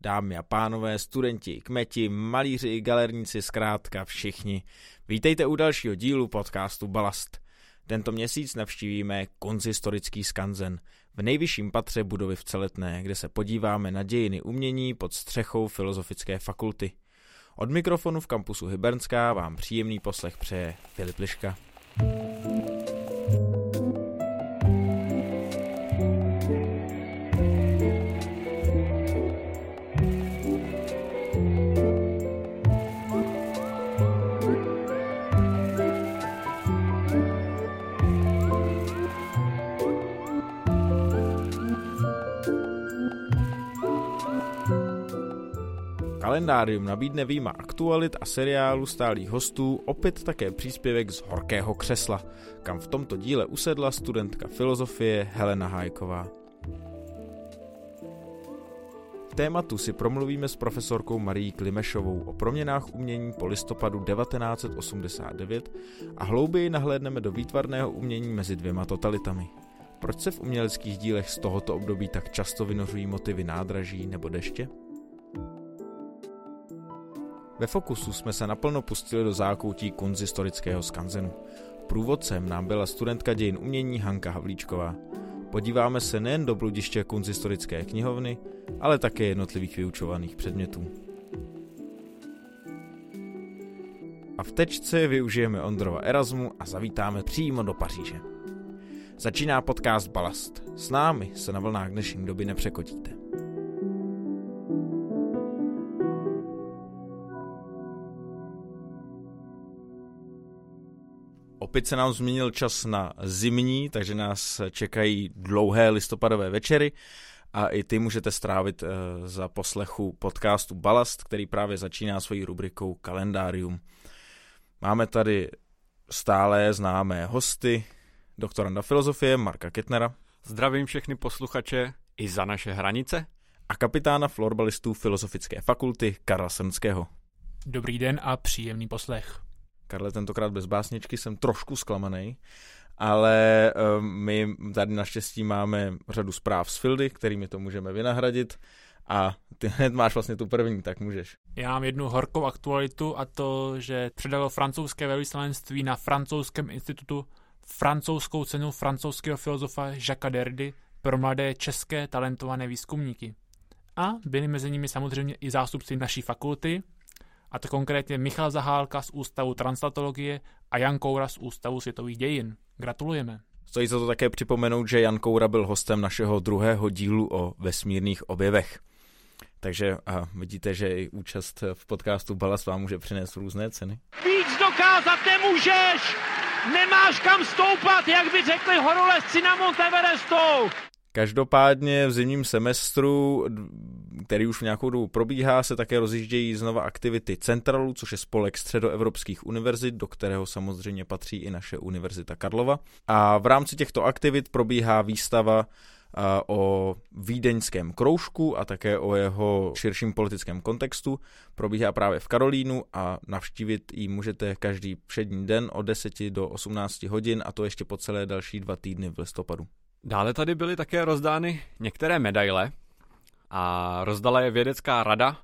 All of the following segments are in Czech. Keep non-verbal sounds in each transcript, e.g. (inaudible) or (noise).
Dámy a pánové, studenti, kmeti, malíři, galerníci, zkrátka všichni. Vítejte u dalšího dílu podcastu Balast. Tento měsíc navštívíme konzistorický skanzen v nejvyšším patře budovy v Celetné, kde se podíváme na dějiny umění pod střechou Filozofické fakulty. Od mikrofonu v kampusu Hybernská vám příjemný poslech přeje Filip Liška. Kalendárium nabídne výjima aktualit a seriálu stálých hostů opět také příspěvek z horkého křesla, kam v tomto díle usedla studentka filozofie Helena Hájková. V tématu si promluvíme s profesorkou Marií Klimešovou o proměnách umění po listopadu 1989 a hlouběji nahlédneme do výtvarného umění mezi dvěma totalitami. Proč se v uměleckých dílech z tohoto období tak často vynořují motivy nádraží nebo deště? Ve Fokusu jsme se naplno pustili do zákoutí kunzistorického skanzenu. Průvodcem nám byla studentka dějin umění Hanka Havlíčková. Podíváme se nejen do bludiště kunzistorické knihovny, ale také jednotlivých vyučovaných předmětů. A v tečce využijeme Ondrova Erasmu a zavítáme přímo do Paříže. Začíná podcast Balast. S námi se na vlnách dnešní doby nepřekotíte. Opět se nám změnil čas na zimní, takže nás čekají dlouhé listopadové večery a i ty můžete strávit eh, za poslechu podcastu Balast, který právě začíná svojí rubrikou Kalendárium. Máme tady stále známé hosty, doktoranda filozofie Marka Ketnera. Zdravím všechny posluchače i za naše hranice. A kapitána florbalistů Filozofické fakulty Karla Srnského. Dobrý den a příjemný poslech. Karle, tentokrát bez básničky jsem trošku zklamaný, ale uh, my tady naštěstí máme řadu zpráv z Fildy, kterými to můžeme vynahradit a ty (laughs) hned máš vlastně tu první, tak můžeš. Já mám jednu horkou aktualitu a to, že předalo francouzské velvyslanectví na francouzském institutu francouzskou cenu francouzského filozofa Jacques Derdy pro mladé české talentované výzkumníky. A byli mezi nimi samozřejmě i zástupci naší fakulty, a to konkrétně Michal Zahálka z Ústavu translatologie a Jan Koura z Ústavu světových dějin. Gratulujeme. Stojí za to také připomenout, že Jan Koura byl hostem našeho druhého dílu o vesmírných objevech. Takže a vidíte, že i účast v podcastu Balas vám může přinést různé ceny. Víc dokázat nemůžeš! Nemáš kam stoupat, jak by řekli horolezci na Mount Everestou! Každopádně v zimním semestru, který už v nějakou dobu probíhá, se také rozjíždějí znova aktivity Centralu, což je spolek středoevropských univerzit, do kterého samozřejmě patří i naše Univerzita Karlova. A v rámci těchto aktivit probíhá výstava o vídeňském kroužku a také o jeho širším politickém kontextu. Probíhá právě v Karolínu a navštívit ji můžete každý všední den od 10 do 18 hodin a to ještě po celé další dva týdny v listopadu. Dále tady byly také rozdány některé medaile a rozdala je vědecká rada,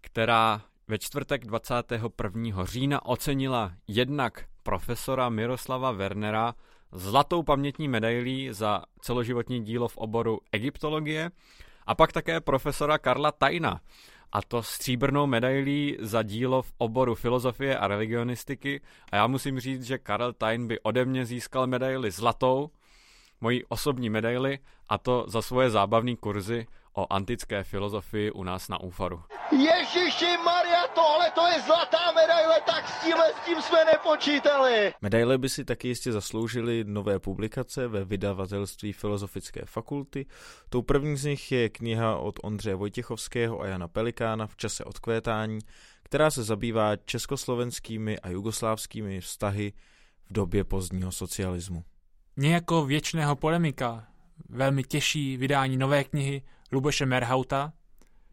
která ve čtvrtek 21. října ocenila jednak profesora Miroslava Wernera zlatou pamětní medailí za celoživotní dílo v oboru egyptologie a pak také profesora Karla Tajna, a to stříbrnou medailí za dílo v oboru filozofie a religionistiky a já musím říct, že Karel Tajn by ode mě získal medaili zlatou, moji osobní medaily a to za svoje zábavné kurzy o antické filozofii u nás na Úfaru. Ježiši Maria, tohle to je zlatá medaile, tak s tímhle s tím jsme nepočítali. Medaile by si taky jistě zasloužily nové publikace ve vydavatelství Filozofické fakulty. Tou první z nich je kniha od Ondřeje Vojtěchovského a Jana Pelikána v čase odkvétání, která se zabývá československými a jugoslávskými vztahy v době pozdního socialismu. Nějako věčného polemika velmi těžší vydání nové knihy Luboše Merhauta,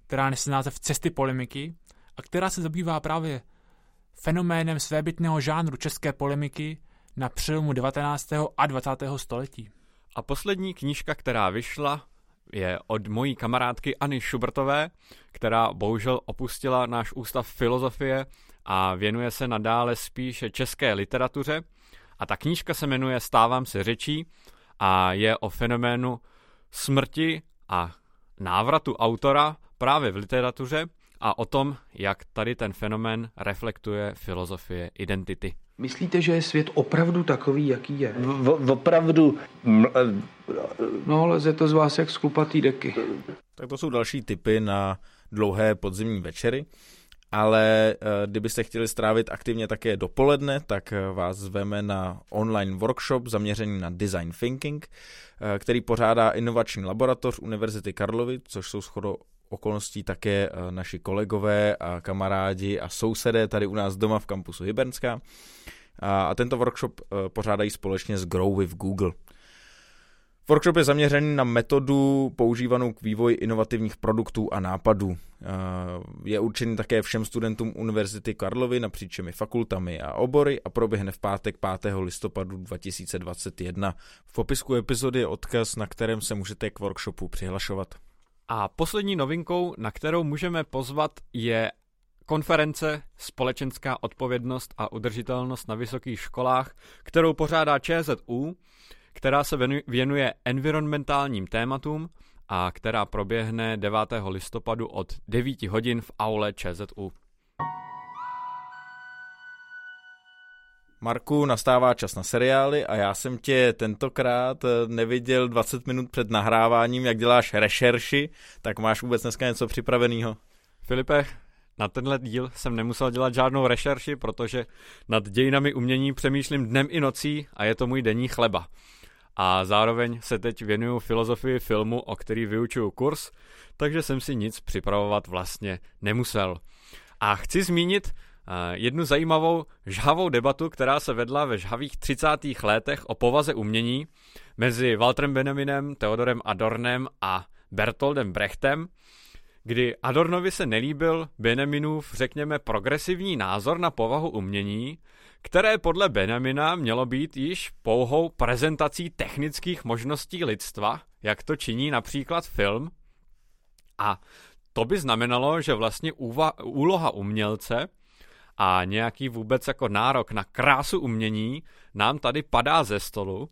která nese název Cesty polemiky a která se zabývá právě fenoménem svébytného žánru české polemiky na přelomu 19. a 20. století. A poslední knížka, která vyšla, je od mojí kamarádky Anny Šubertové, která bohužel opustila náš ústav filozofie a věnuje se nadále spíše české literatuře. A ta knížka se jmenuje Stávám se řečí a je o fenoménu smrti a návratu autora právě v literatuře a o tom, jak tady ten fenomén reflektuje filozofie identity. Myslíte, že je svět opravdu takový, jaký je? V, opravdu. No, leze to z vás jak z klupatý deky. Tak to jsou další typy na dlouhé podzimní večery. Ale eh, kdybyste chtěli strávit aktivně také dopoledne, tak eh, vás zveme na online workshop zaměřený na design thinking, eh, který pořádá inovační laboratoř Univerzity Karlovy, což jsou schodo okolností také naši kolegové a kamarádi a sousedé tady u nás doma v kampusu Hybernská. A tento workshop pořádají společně s Grow with Google. Workshop je zaměřený na metodu používanou k vývoji inovativních produktů a nápadů. Je určený také všem studentům Univerzity Karlovy napříč všemi fakultami a obory a proběhne v pátek 5. listopadu 2021. V popisku epizody je odkaz, na kterém se můžete k workshopu přihlašovat. A poslední novinkou, na kterou můžeme pozvat, je konference Společenská odpovědnost a udržitelnost na vysokých školách, kterou pořádá ČZU která se věnuje environmentálním tématům a která proběhne 9. listopadu od 9 hodin v aule ČZU. Marku, nastává čas na seriály a já jsem tě tentokrát eh, neviděl 20 minut před nahráváním, jak děláš rešerši, tak máš vůbec dneska něco připraveného? Filipe, na tenhle díl jsem nemusel dělat žádnou rešerši, protože nad dějinami umění přemýšlím dnem i nocí a je to můj denní chleba a zároveň se teď věnuju filozofii filmu, o který vyučuju kurz, takže jsem si nic připravovat vlastně nemusel. A chci zmínit uh, jednu zajímavou žhavou debatu, která se vedla ve žhavých 30. letech o povaze umění mezi Walterem Benjaminem, Theodorem Adornem a Bertoldem Brechtem, kdy Adornovi se nelíbil Benjaminův, řekněme, progresivní názor na povahu umění, které podle Benjamina mělo být již pouhou prezentací technických možností lidstva, jak to činí například film. A to by znamenalo, že vlastně úva, úloha umělce a nějaký vůbec jako nárok na krásu umění nám tady padá ze stolu.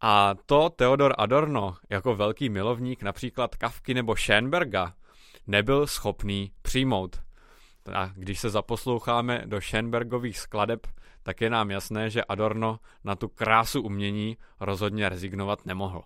A to Theodor Adorno, jako velký milovník například Kafky nebo Schoenberga, nebyl schopný přijmout. A když se zaposloucháme do Schoenbergových skladeb, tak je nám jasné, že Adorno na tu krásu umění rozhodně rezignovat nemohl.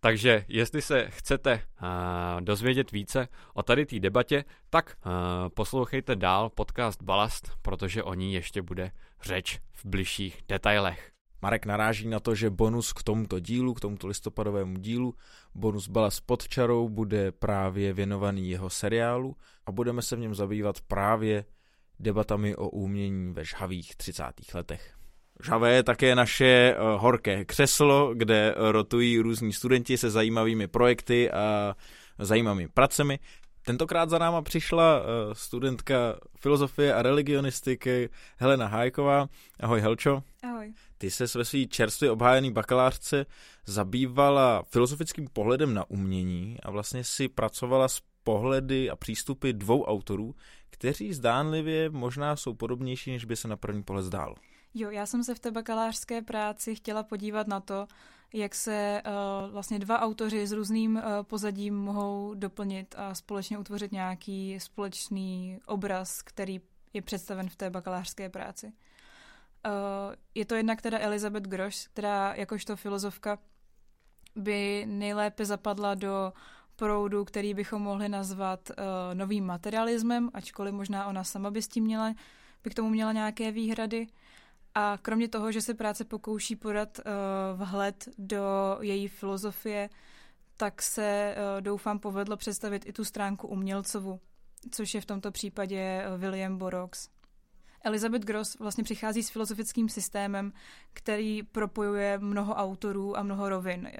Takže jestli se chcete uh, dozvědět více o tady té debatě, tak uh, poslouchejte dál podcast Balast, protože o ní ještě bude řeč v bližších detailech. Marek naráží na to, že bonus k tomuto dílu, k tomuto listopadovému dílu, bonus Balas pod čarou, bude právě věnovaný jeho seriálu a budeme se v něm zabývat právě debatami o umění ve žhavých 30. letech. Žhavé je také naše uh, horké křeslo, kde rotují různí studenti se zajímavými projekty a zajímavými pracemi. Tentokrát za náma přišla uh, studentka filozofie a religionistiky Helena Hájková. Ahoj Helčo. Ahoj. Ty se ve svý čerstvě obhájený bakalářce zabývala filozofickým pohledem na umění a vlastně si pracovala s pohledy a přístupy dvou autorů, kteří zdánlivě možná jsou podobnější, než by se na první pohled zdálo. Jo, já jsem se v té bakalářské práci chtěla podívat na to, jak se uh, vlastně dva autoři s různým uh, pozadím mohou doplnit a společně utvořit nějaký společný obraz, který je představen v té bakalářské práci. Uh, je to jednak teda Elizabeth Grosz, která jakožto filozofka by nejlépe zapadla do proudu, který bychom mohli nazvat uh, novým materialismem, ačkoliv možná ona sama by s tím měla, by k tomu měla nějaké výhrady. A kromě toho, že se práce pokouší podat uh, vhled do její filozofie, tak se, uh, doufám, povedlo představit i tu stránku umělcovu, což je v tomto případě William Borox. Elizabeth Gross vlastně přichází s filozofickým systémem, který propojuje mnoho autorů a mnoho rovin. Eh,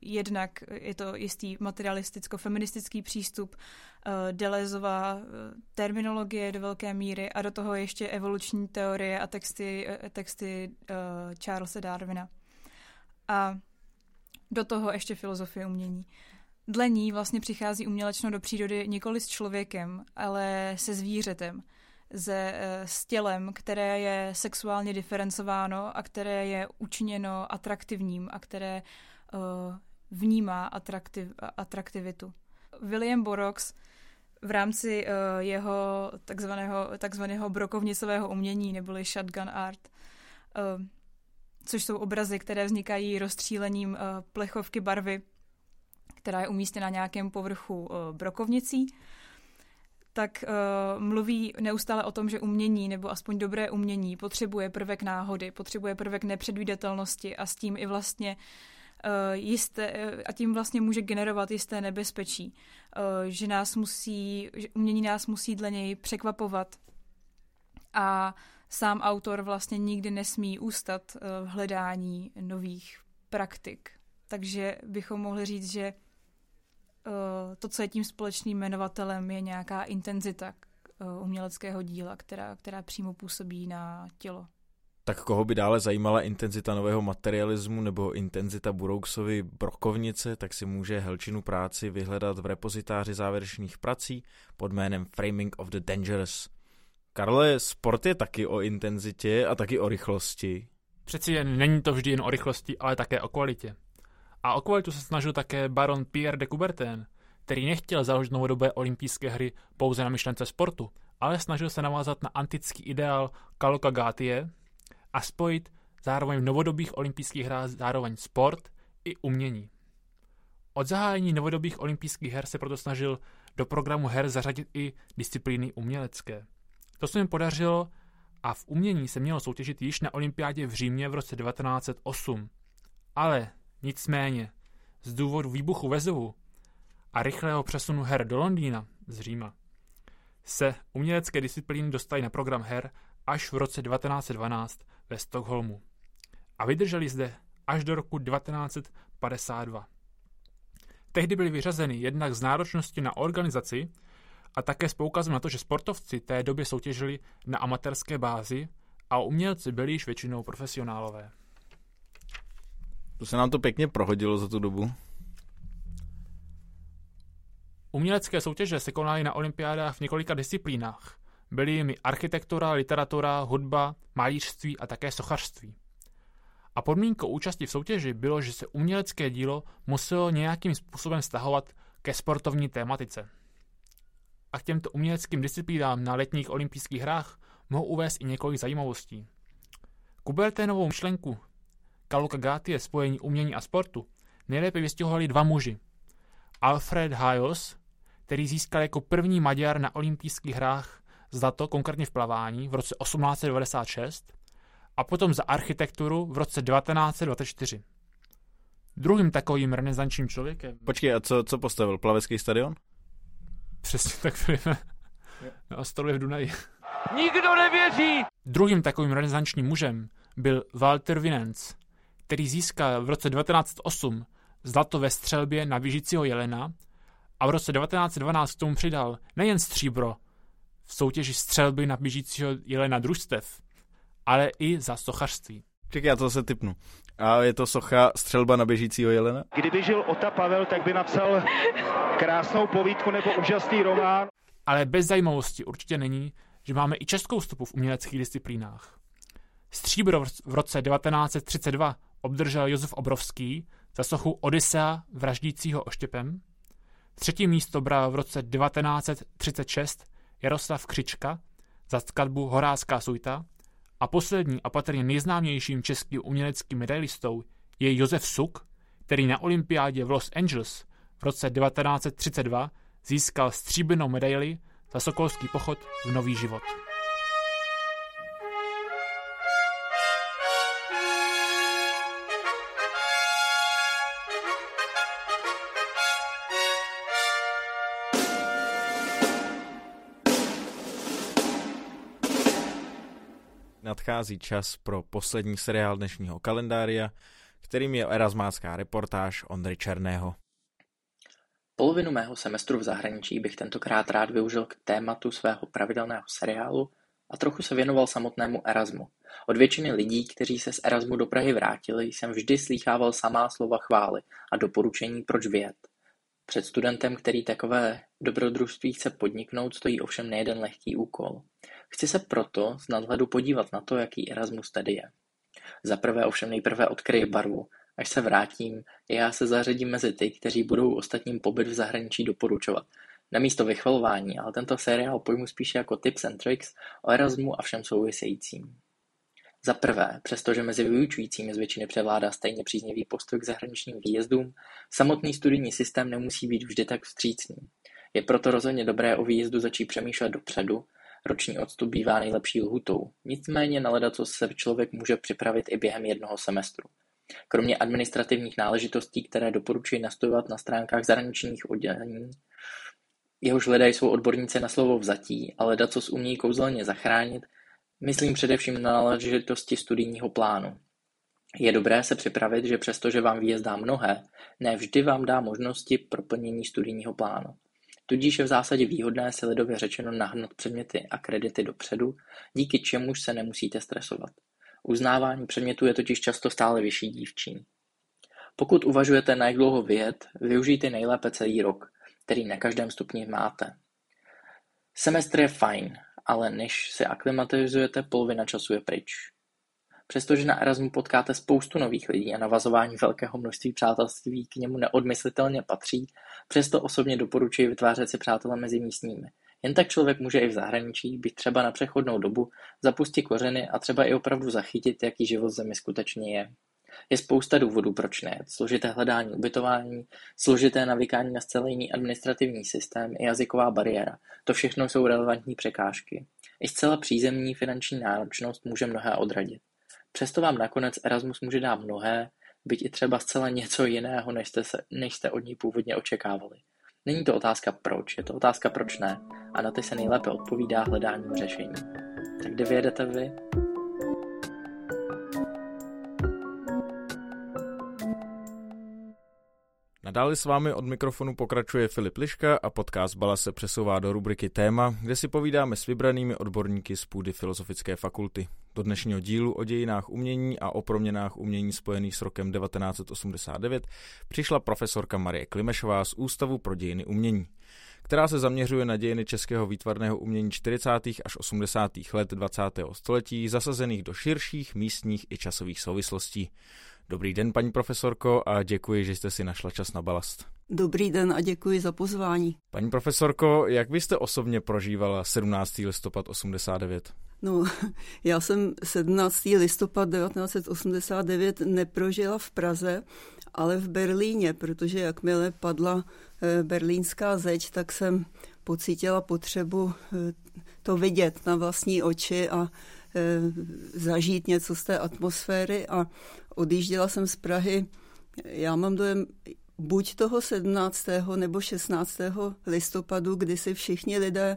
jednak je to jistý materialisticko-feministický přístup, eh, Delezová eh, terminologie do velké míry a do toho ještě evoluční teorie a texty, texty Charlesa Darwina. A do toho ještě filozofie umění. Dle ní vlastně přichází umělečno do přírody nikoli s člověkem, ale se zvířetem, se, eh, s tělem, které je sexuálně diferencováno a které je učiněno atraktivním a které uh, vnímá atraktiv, atraktivitu. William Borox v rámci uh, jeho takzvaného, takzvaného brokovnicového umění neboli shotgun art, uh, což jsou obrazy, které vznikají rozstřílením uh, plechovky barvy, která je umístěna na nějakém povrchu uh, brokovnicí, tak uh, mluví neustále o tom, že umění, nebo aspoň dobré umění, potřebuje prvek náhody, potřebuje prvek nepředvídatelnosti a s tím i vlastně uh, jisté, eh, a tím vlastně může generovat jisté nebezpečí, eh, že nás musí, že umění nás musí dle něj překvapovat a sám autor vlastně nikdy nesmí ústat v hledání nových praktik. Takže bychom mohli říct, že to, co je tím společným jmenovatelem, je nějaká intenzita uměleckého díla, která, která přímo působí na tělo. Tak koho by dále zajímala intenzita nového materialismu nebo intenzita Burouksovy brokovnice, tak si může Helčinu práci vyhledat v repozitáři závěrečných prací pod jménem Framing of the Dangerous. Karle, sport je taky o intenzitě a taky o rychlosti. Přeci jen není to vždy jen o rychlosti, ale také o kvalitě. A o kvalitu se snažil také baron Pierre de Coubertin, který nechtěl založit novodobé olympijské hry pouze na myšlence sportu, ale snažil se navázat na antický ideál Kaloka Gatie, a spojit zároveň v novodobých olympijských hrách zároveň sport i umění. Od zahájení novodobých olympijských her se proto snažil do programu her zařadit i disciplíny umělecké. To se jim podařilo a v umění se mělo soutěžit již na olympiádě v Římě v roce 1908. Ale nicméně, z důvodu výbuchu Vezovu a rychlého přesunu her do Londýna z Říma, se umělecké disciplíny dostaly na program her až v roce 1912 ve Stockholmu a vydrželi zde až do roku 1952. Tehdy byly vyřazeny jednak z náročnosti na organizaci a také s poukazem na to, že sportovci té době soutěžili na amatérské bázi a umělci byli již většinou profesionálové. To se nám to pěkně prohodilo za tu dobu. Umělecké soutěže se konaly na olympiádách v několika disciplínách, byly jimi architektura, literatura, hudba, malířství a také sochařství. A podmínkou účasti v soutěži bylo, že se umělecké dílo muselo nějakým způsobem stahovat ke sportovní tématice. A k těmto uměleckým disciplínám na letních olympijských hrách mohu uvést i několik zajímavostí. Kuberténovou myšlenku Kaluka Gatie spojení umění a sportu nejlépe vystihovali dva muži. Alfred Hayos, který získal jako první Maďar na olympijských hrách zlato, konkrétně v plavání, v roce 1896 a potom za architekturu v roce 1924. Druhým takovým renesančním člověkem... Počkej, a co, co postavil? Plavecký stadion? Přesně tak byli na ostrově v Dunaji. Nikdo nevěří! Druhým takovým renesančním mužem byl Walter Winens, který získal v roce 1908 zlato ve střelbě na běžícího jelena a v roce 1912 k tomu přidal nejen stříbro, v soutěži střelby na běžícího jelena družstev, ale i za sochařství. Čekaj, já to se typnu. A je to socha střelba na běžícího jelena? Kdyby žil Ota Pavel, tak by napsal krásnou povídku nebo úžasný román. Ale bez zajímavosti určitě není, že máme i českou stopu v uměleckých disciplínách. Stříbro v roce 1932 obdržel Josef Obrovský za sochu Odisea vraždícího oštěpem. Třetí místo bral v roce 1936 Jaroslav Křička za skladbu Horácká suita a poslední a patrně nejznámějším českým uměleckým medailistou je Josef Suk, který na olympiádě v Los Angeles v roce 1932 získal stříbrnou medaili za sokolský pochod v nový život. Nadchází čas pro poslední seriál dnešního kalendária, kterým je erasmácká reportáž Ondry Černého. Polovinu mého semestru v zahraničí bych tentokrát rád využil k tématu svého pravidelného seriálu a trochu se věnoval samotnému Erasmu. Od většiny lidí, kteří se z Erasmu do Prahy vrátili, jsem vždy slýchával samá slova chvály a doporučení proč vyjet. Před studentem, který takové dobrodružství chce podniknout, stojí ovšem nejeden lehký úkol. Chci se proto z nadhledu podívat na to, jaký Erasmus tedy je. Za prvé ovšem nejprve odkryji barvu. Až se vrátím, já se zařadím mezi ty, kteří budou ostatním pobyt v zahraničí doporučovat. Namísto vychvalování, ale tento seriál pojmu spíše jako tips and tricks o Erasmu a všem souvisejícím. Za prvé, přestože mezi vyučujícími z většiny převládá stejně příznivý postoj k zahraničním výjezdům, samotný studijní systém nemusí být vždy tak vstřícný. Je proto rozhodně dobré o výjezdu začít přemýšlet dopředu, roční odstup bývá nejlepší lhutou, nicméně na co se člověk může připravit i během jednoho semestru. Kromě administrativních náležitostí, které doporučuji nastudovat na stránkách zahraničních oddělení, jehož lidé jsou odborníci na slovo vzatí, ale co umějí kouzelně zachránit, Myslím především na náležitosti studijního plánu. Je dobré se připravit, že přestože vám výjezd dá mnohé, ne vždy vám dá možnosti pro plnění studijního plánu. Tudíž je v zásadě výhodné si lidově řečeno nahnat předměty a kredity dopředu, díky čemuž se nemusíte stresovat. Uznávání předmětů je totiž často stále vyšší dívčí. Pokud uvažujete, na jak dlouho vyjet, využijte nejlépe celý rok, který na každém stupni máte. Semestr je fajn, ale než se aklimatizujete, polovina času je pryč. Přestože na Erasmu potkáte spoustu nových lidí a navazování velkého množství přátelství k němu neodmyslitelně patří, přesto osobně doporučuji vytvářet si přátele mezi místními. Jen tak člověk může i v zahraničí, být třeba na přechodnou dobu, zapustit kořeny a třeba i opravdu zachytit, jaký život v zemi skutečně je. Je spousta důvodů, proč ne. Složité hledání ubytování, složité navykání na zcela jiný administrativní systém i jazyková bariéra. To všechno jsou relevantní překážky. I zcela přízemní finanční náročnost může mnohé odradit. Přesto vám nakonec Erasmus může dát mnohé, byť i třeba zcela něco jiného, než jste, se, než jste od ní původně očekávali. Není to otázka proč, je to otázka proč ne a na ty se nejlépe odpovídá hledáním řešení. Tak kde vyjedete vy? Nadále s vámi od mikrofonu pokračuje Filip Liška a podcast Bala se přesouvá do rubriky Téma, kde si povídáme s vybranými odborníky z půdy Filozofické fakulty. Do dnešního dílu o dějinách umění a o proměnách umění spojených s rokem 1989 přišla profesorka Marie Klimešová z Ústavu pro dějiny umění která se zaměřuje na dějiny českého výtvarného umění 40. až 80. let 20. století, zasazených do širších místních i časových souvislostí. Dobrý den, paní profesorko, a děkuji, že jste si našla čas na balast. Dobrý den a děkuji za pozvání. Paní profesorko, jak byste osobně prožívala 17. listopad 89? No, (laughs) já jsem 17. listopad 1989 neprožila v Praze, ale v Berlíně, protože jakmile padla eh, berlínská zeď, tak jsem pocítila potřebu eh, to vidět na vlastní oči a zažít něco z té atmosféry a odjížděla jsem z Prahy, já mám dojem, buď toho 17. nebo 16. listopadu, kdy si všichni lidé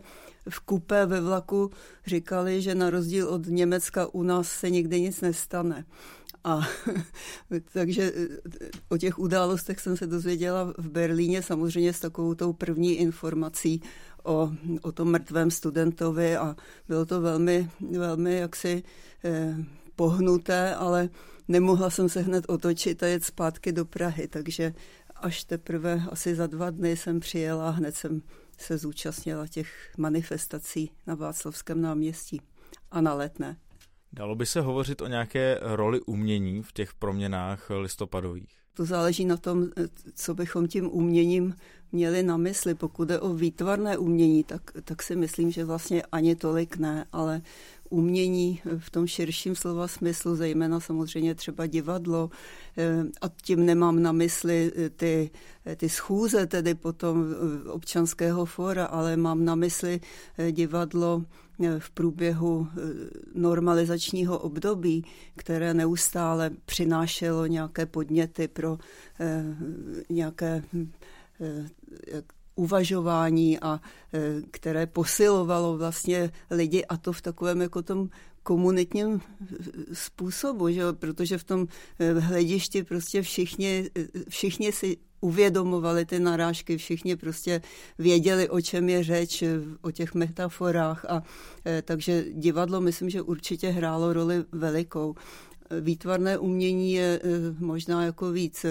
v kupé ve vlaku říkali, že na rozdíl od Německa u nás se nikdy nic nestane. A (laughs) takže o těch událostech jsem se dozvěděla v Berlíně, samozřejmě s takovou tou první informací o, o tom mrtvém studentovi a bylo to velmi, velmi jaksi eh, pohnuté, ale nemohla jsem se hned otočit a jet zpátky do Prahy, takže až teprve asi za dva dny jsem přijela a hned jsem se zúčastnila těch manifestací na Václavském náměstí a na Letné. Dalo by se hovořit o nějaké roli umění v těch proměnách listopadových? To záleží na tom, co bychom tím uměním měli na mysli. Pokud je o výtvarné umění, tak, tak si myslím, že vlastně ani tolik ne, ale umění v tom širším slova smyslu, zejména samozřejmě třeba divadlo. Eh, a tím nemám na mysli eh, ty, eh, ty schůze tedy potom občanského fora, ale mám na mysli divadlo v průběhu normalizačního období, které neustále přinášelo nějaké podněty pro nějaké uvažování a e, které posilovalo vlastně lidi a to v takovém jako tom komunitním způsobu, že? protože v tom hledišti prostě všichni, všichni si uvědomovali ty narážky, všichni prostě věděli, o čem je řeč, o těch metaforách a takže divadlo myslím, že určitě hrálo roli velikou. Výtvarné umění je možná jako víc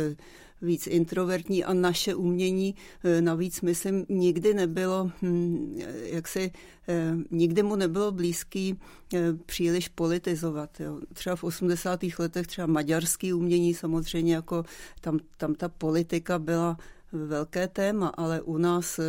víc introvertní a naše umění navíc, myslím, nikdy nebylo, hm, jak si, nikdy mu nebylo blízký příliš politizovat. Jo. Třeba v 80. letech třeba maďarský umění samozřejmě, jako tam, tam ta politika byla velké téma, ale u nás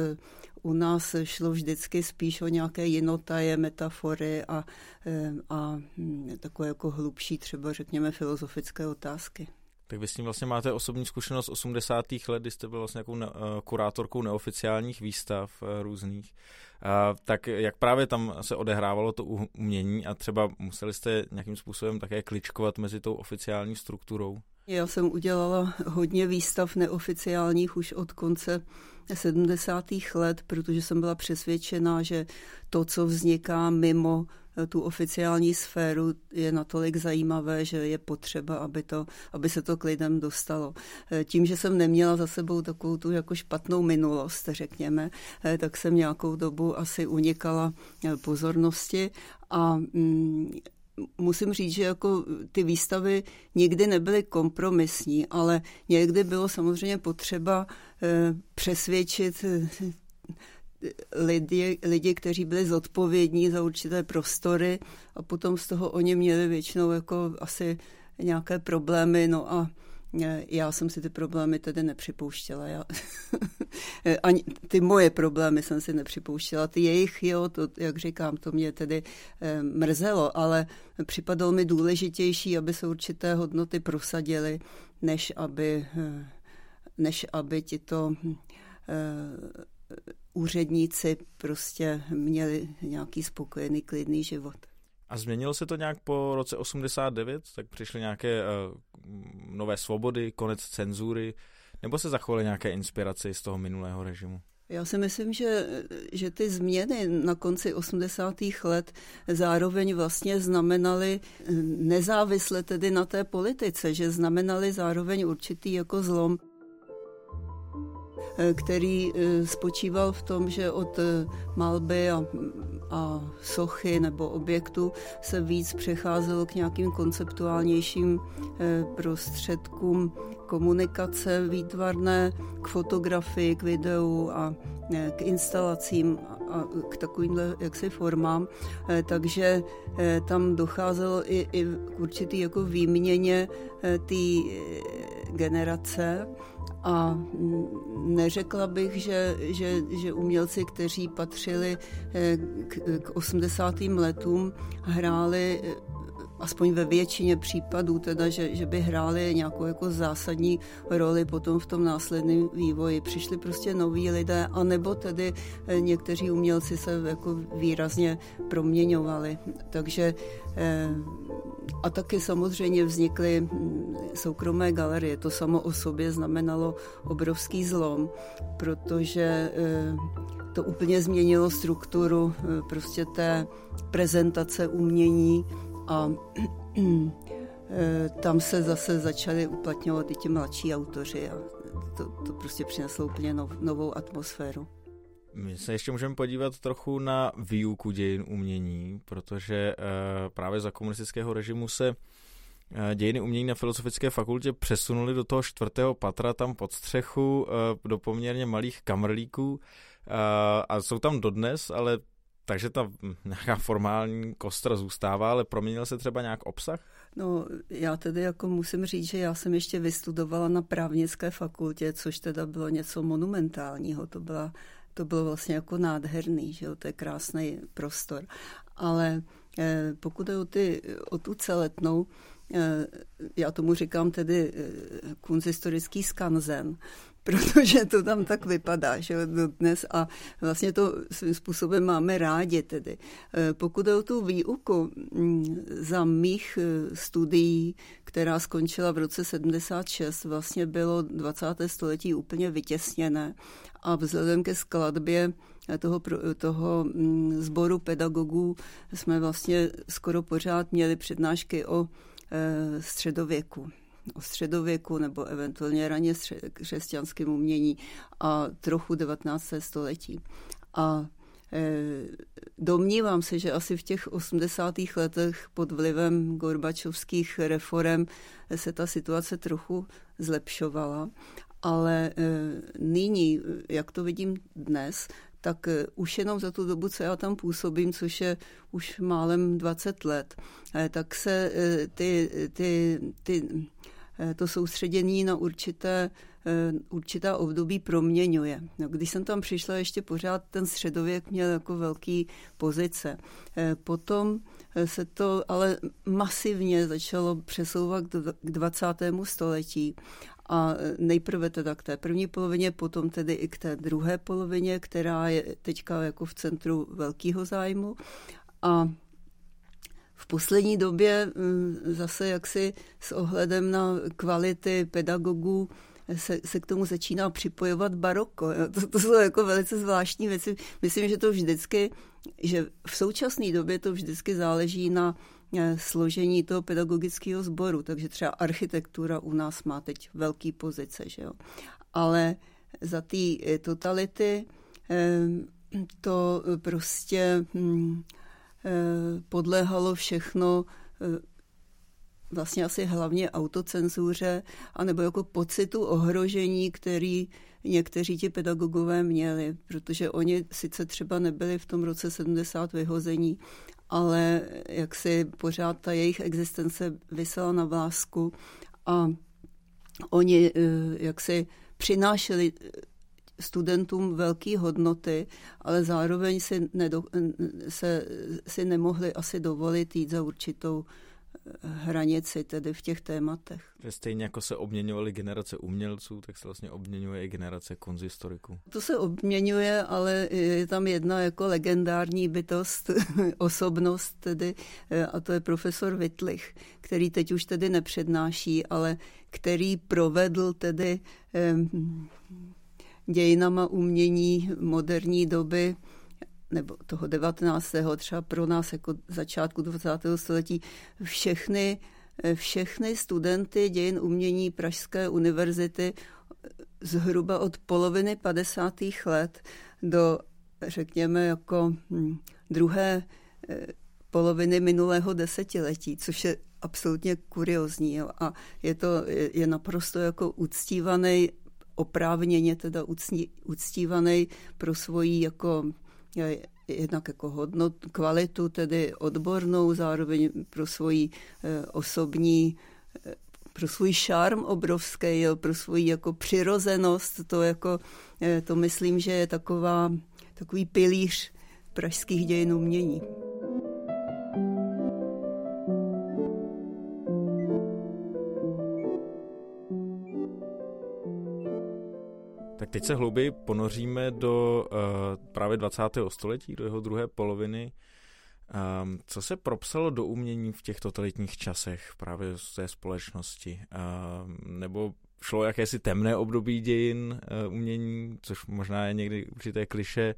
u nás šlo vždycky spíš o nějaké jinotaje, metafory a, eh, a hm, takové jako hlubší třeba řekněme filozofické otázky. Tak vy s tím vlastně máte osobní zkušenost 80. let, kdy jste byl vlastně nějakou ne, eh, kurátorkou neoficiálních výstav eh, různých. A, tak jak právě tam se odehrávalo to umění a třeba museli jste nějakým způsobem také kličkovat mezi tou oficiální strukturou? Já jsem udělala hodně výstav neoficiálních už od konce 70. let, protože jsem byla přesvědčená, že to, co vzniká mimo tu oficiální sféru je natolik zajímavé, že je potřeba, aby, to, aby se to k lidem dostalo. Eh, tím, že jsem neměla za sebou takovou tu jako špatnou minulost, řekněme, eh, tak jsem nějakou dobu asi unikala pozornosti a mm, musím říct, že jako ty výstavy nikdy nebyly kompromisní, ale někdy bylo samozřejmě potřeba eh, přesvědčit eh, lidi, lidi, kteří byli zodpovědní za určité prostory a potom z toho oni měli většinou jako asi nějaké problémy, no a já jsem si ty problémy tedy nepřipouštěla. Já, (laughs) ani ty moje problémy jsem si nepřipouštěla. Ty jejich, jo, to, jak říkám, to mě tedy eh, mrzelo, ale připadalo mi důležitější, aby se určité hodnoty prosadily, než aby, eh, než aby to eh, úředníci prostě měli nějaký spokojený, klidný život. A změnilo se to nějak po roce 89? Tak přišly nějaké uh, nové svobody, konec cenzury, nebo se zachovaly nějaké inspirace z toho minulého režimu? Já si myslím, že, že ty změny na konci 80. let zároveň vlastně znamenaly nezávisle tedy na té politice, že znamenaly zároveň určitý jako zlom Eh, který eh, spočíval v tom, že od eh, malby a, a sochy nebo objektu se víc přecházelo k nějakým konceptuálnějším prostředkům komunikace výtvarné, k fotografii, k videu a k instalacím a k takovým jaksi formám, takže tam docházelo i, i k určitý jako výměně té generace a neřekla bych, že, že, že umělci, kteří patřili eh, k, k 80. letům, hráli eh, aspoň ve většině případů, teda, že, že by hráli nějakou jako zásadní roli potom v tom následném vývoji. Přišli prostě noví lidé, anebo tedy eh, někteří umělci se jako výrazně proměňovali. Takže a taky samozřejmě vznikly hm, soukromé galerie. To samo o sobě znamenalo obrovský zlom, protože eh, to úplně změnilo strukturu eh, prostě té prezentace umění a (clears throat) eh, tam se zase začaly uplatňovat i ti mladší autoři a to, to prostě přineslo úplně nov, novou atmosféru. My se ještě můžeme podívat trochu na výuku dějin umění, protože uh, právě za komunistického režimu se uh, dějiny umění na Filozofické fakultě přesunuly do toho čtvrtého patra, tam pod střechu, do poměrně malých kamrlíků a jsou tam dodnes, ale takže ta nějaká formální kostra zůstává, ale proměnil se třeba nějak obsah? No, já tedy jako musím říct, že já jsem ještě vystudovala na právnické fakultě, což teda bylo něco monumentálního. To byla to bylo vlastně jako nádherný, že jo, to je krásný prostor. Ale eh, pokud je o, ty, o tu celetnou, eh, já tomu říkám tedy eh, kunzistorický skanzen, (laughs) protože to tam tak vypadá, že dnes a vlastně to svým způsobem máme rádi tedy. Pokud je o tu výuku, mm, za mých studií, která skončila v roce 76, vlastně bylo 20. století úplně vytěsněné a vzhledem ke skladbě toho, toho mm, sboru pedagogů jsme vlastně skoro pořád měli přednášky o středověku o středověku nebo eventuálně raně křesťanském umění a trochu 19. století. A e, domnívám se, že asi v těch 80. letech pod vlivem gorbačovských reform se ta situace trochu zlepšovala, ale nyní, jak to vidím dnes, tak eh, už jenom za tu dobu, co já tam působím, což je už málem 20 let, eh, tak se eh, ty, ty, ty, to soustředění na určité určitá období proměňuje. No, když jsem tam přišla, ještě pořád ten středověk měl jako velký pozice. Potom se to ale masivně začalo přesouvat k 20. století a nejprve teda k té první polovině, potom tedy i k té druhé polovině, která je teďka jako v centru velkého zájmu. A v poslední době mm, zase jaksi s ohledem na kvality pedagogů se, se k tomu začíná připojovat baroko. To, to jsou jako velice zvláštní věci. Myslím, že to vždycky, že v současné době to vždycky záleží na Eh, složení toho pedagogického sboru, takže třeba architektura u nás má teď velký pozice, že jo. Ale za té eh, totality eh, to prostě hm, podléhalo všechno vlastně asi hlavně autocenzuře, anebo jako pocitu ohrožení, který někteří ti pedagogové měli, protože oni sice třeba nebyli v tom roce 70 vyhození, ale jak si pořád ta jejich existence vysela na vlásku a oni eh, jak si přinášeli studentům velké hodnoty, ale zároveň si, nedo, se, si nemohli asi dovolit jít za určitou hranici tedy v těch tématech. Stejně jako se obměňovaly generace umělců, tak se vlastně obměňuje i generace konzistoriků. To se obměňuje, ale je tam jedna jako legendární bytost, (laughs) osobnost tedy, a to je profesor Wittlich, který teď už tedy nepřednáší, ale který provedl tedy dějinama umění moderní doby nebo toho 19. třeba pro nás jako začátku 20. století všechny, všechny studenty dějin umění Pražské univerzity zhruba od poloviny 50. let do, řekněme, jako hm, druhé eh, poloviny minulého desetiletí, což je absolutně kuriozní. Jo. A je to je naprosto jako uctívaný, oprávněně teda uctívaný pro svoji jako jednak jako hodnot, kvalitu, tedy odbornou, zároveň pro svoji eh, osobní eh, pro svůj šarm obrovský, jo, pro svoji jako přirozenost, to jako, eh, to myslím, že je taková, takový pilíř pražských dějin umění. Teď se hlouběji ponoříme do uh, právě 20. století, do jeho druhé poloviny. Um, co se propsalo do umění v těch totalitních časech právě z té společnosti? Um, nebo šlo jakési temné období dějin uh, umění, což možná je někdy určité kliše,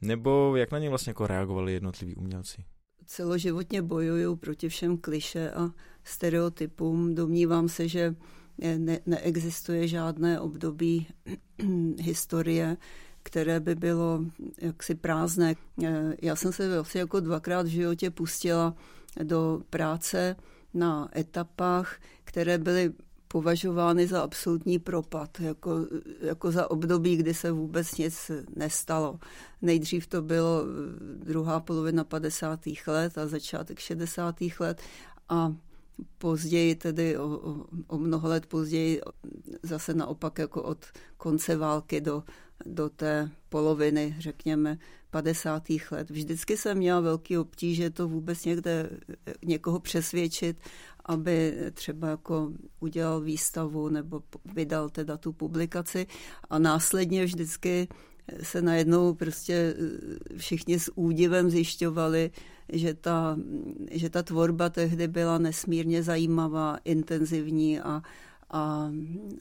nebo jak na ně vlastně jako reagovali jednotliví umělci? Celoživotně bojují proti všem kliše a stereotypům. Domnívám se, že ne, neexistuje žádné období (clears throat) historie, které by bylo jaksi prázdné. Eh, já jsem se vlastně jako dvakrát v životě pustila do práce na etapách, které byly považovány za absolutní propad, jako, jako za období, kdy se vůbec nic nestalo. Nejdřív to bylo druhá polovina 50. let a začátek 60. let a později, tedy o, o, o mnoho let později, zase naopak jako od konce války do, do té poloviny, řekněme, 50. let. Vždycky jsem měla velký obtíže to vůbec někde někoho přesvědčit, aby třeba jako udělal výstavu nebo vydal teda tu publikaci a následně vždycky se najednou prostě všichni s údivem zjišťovali, že ta, že ta tvorba tehdy byla nesmírně zajímavá, intenzivní a, a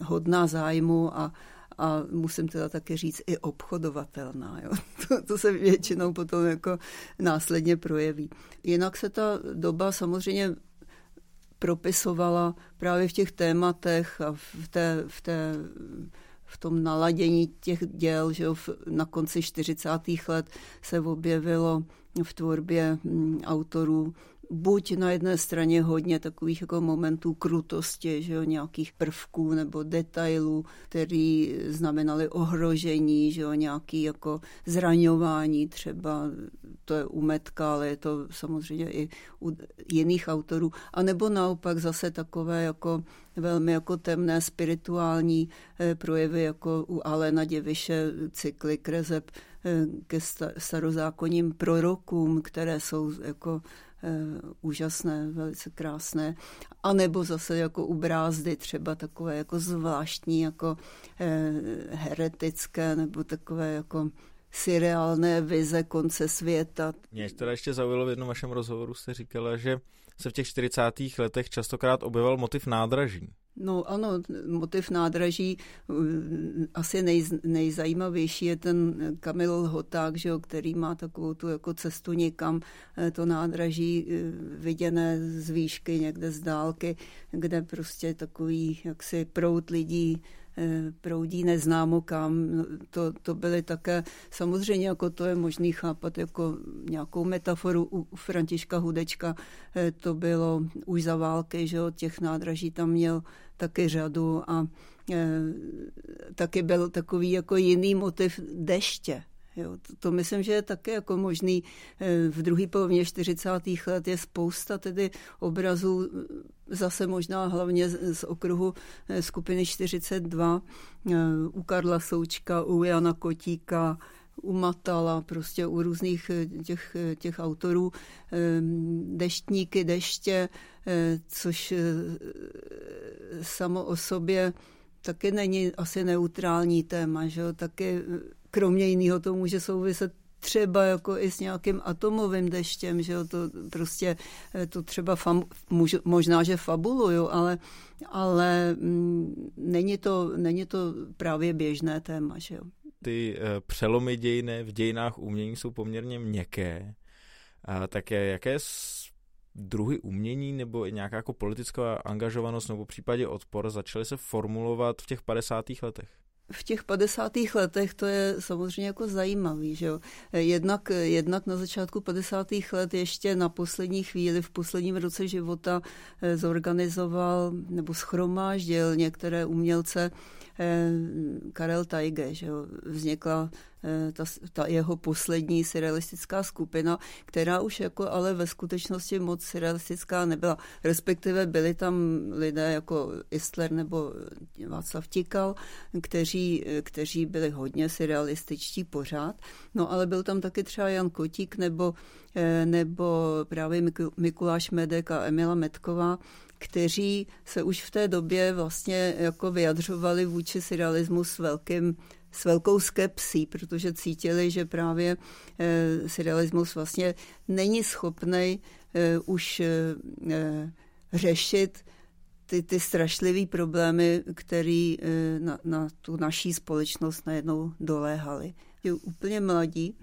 hodná zájmu a, a musím teda také říct i obchodovatelná. Jo. (laughs) To, to se většinou potom jako následně projeví. Jinak se ta doba samozřejmě propisovala právě v těch tématech a v té, v té v tom naladění těch děl, že jo, na konci 40. let se objevilo v tvorbě mm, autorů buď na jedné straně hodně takových jako momentů krutosti, že jo, nějakých prvků nebo detailů, který znamenaly ohrožení, že jo, nějaký jako zraňování třeba, to je u Metka, ale je to samozřejmě i u jiných autorů, a nebo naopak zase takové jako velmi jako temné spirituální eh, projevy, jako u Alena Děviše cykly Krezeb eh, ke starozákonním prorokům, které jsou jako úžasné, velice krásné. A nebo zase jako u brázdy třeba takové jako zvláštní, jako eh, heretické, nebo takové jako surreálné vize konce světa. Mě teda ještě zaujalo v jednom vašem rozhovoru, jste říkala, že se v těch 40. letech častokrát objevil motiv nádraží. No ano, motiv nádraží eh, asi nej, nejzajímavější je ten Kamil Hoták, že jo, který má takovou tu jako cestu někam, eh, to nádraží eh, viděné z výšky někde z dálky, kde prostě takový jaksi prout lidí proudí neznámo kam. No, to, to byly také, samozřejmě jako to je možný chápat jako nějakou metaforu u Františka Hudečka, eh, to bylo už za války, že jo, těch nádraží tam měl taky řadu a e, taky byl takový jako jiný motiv deště. Jo, to, to myslím, že je také jako možný. Eh, v druhé polovině 40. let je spousta tedy obrazů, eh, zase možná hlavně z, z okruhu eh, skupiny 42, u Karla Součka, u Jana Kotíka, u Matala, prostě u různých těch, těch autorů, deštníky, deště, což samo o sobě taky není asi neutrální téma, že jo? taky kromě jiného to může souviset třeba jako i s nějakým atomovým deštěm, že jo, to prostě, eh, to třeba fam, možná, že fabuluju, ale, ale mm, není, to, není to právě běžné téma, že jo. Ty uh, přelomy dějiny v dějinách umění jsou poměrně měkké, a také jaké druhy umění nebo nějaká jako politická angažovanost nebo v případě odpor začaly se formulovat v těch 50. letech? V těch 50. letech to je samozřejmě jako zajímavý, že jo. Jednak, jednak na začátku 50. let ještě na poslední chvíli, v posledním roce života eh, zorganizoval nebo schromáždil některé umělce Karel Tajge, že jo, vznikla eh, ta, ta jeho poslední surrealistická skupina, která už jako ale ve skutečnosti moc surrealistická nebyla. Respektive byli tam lidé jako Istler nebo Václav Tikal, kteří, kteří byli hodně surrealističtí pořád, no ale byl tam taky třeba Jan Kotík nebo, eh, nebo právě Mikuláš Medek a Emila Metková, kteří se už v té době vlastně jako vyjadřovali vůči surrealismu s velkým s velkou skepsí, protože cítili, že právě e, surrealismus vlastně není schopný e, už e, řešit ty, ty strašlivé problémy, které na, na tu naší společnost najednou doléhaly. Úplně mladí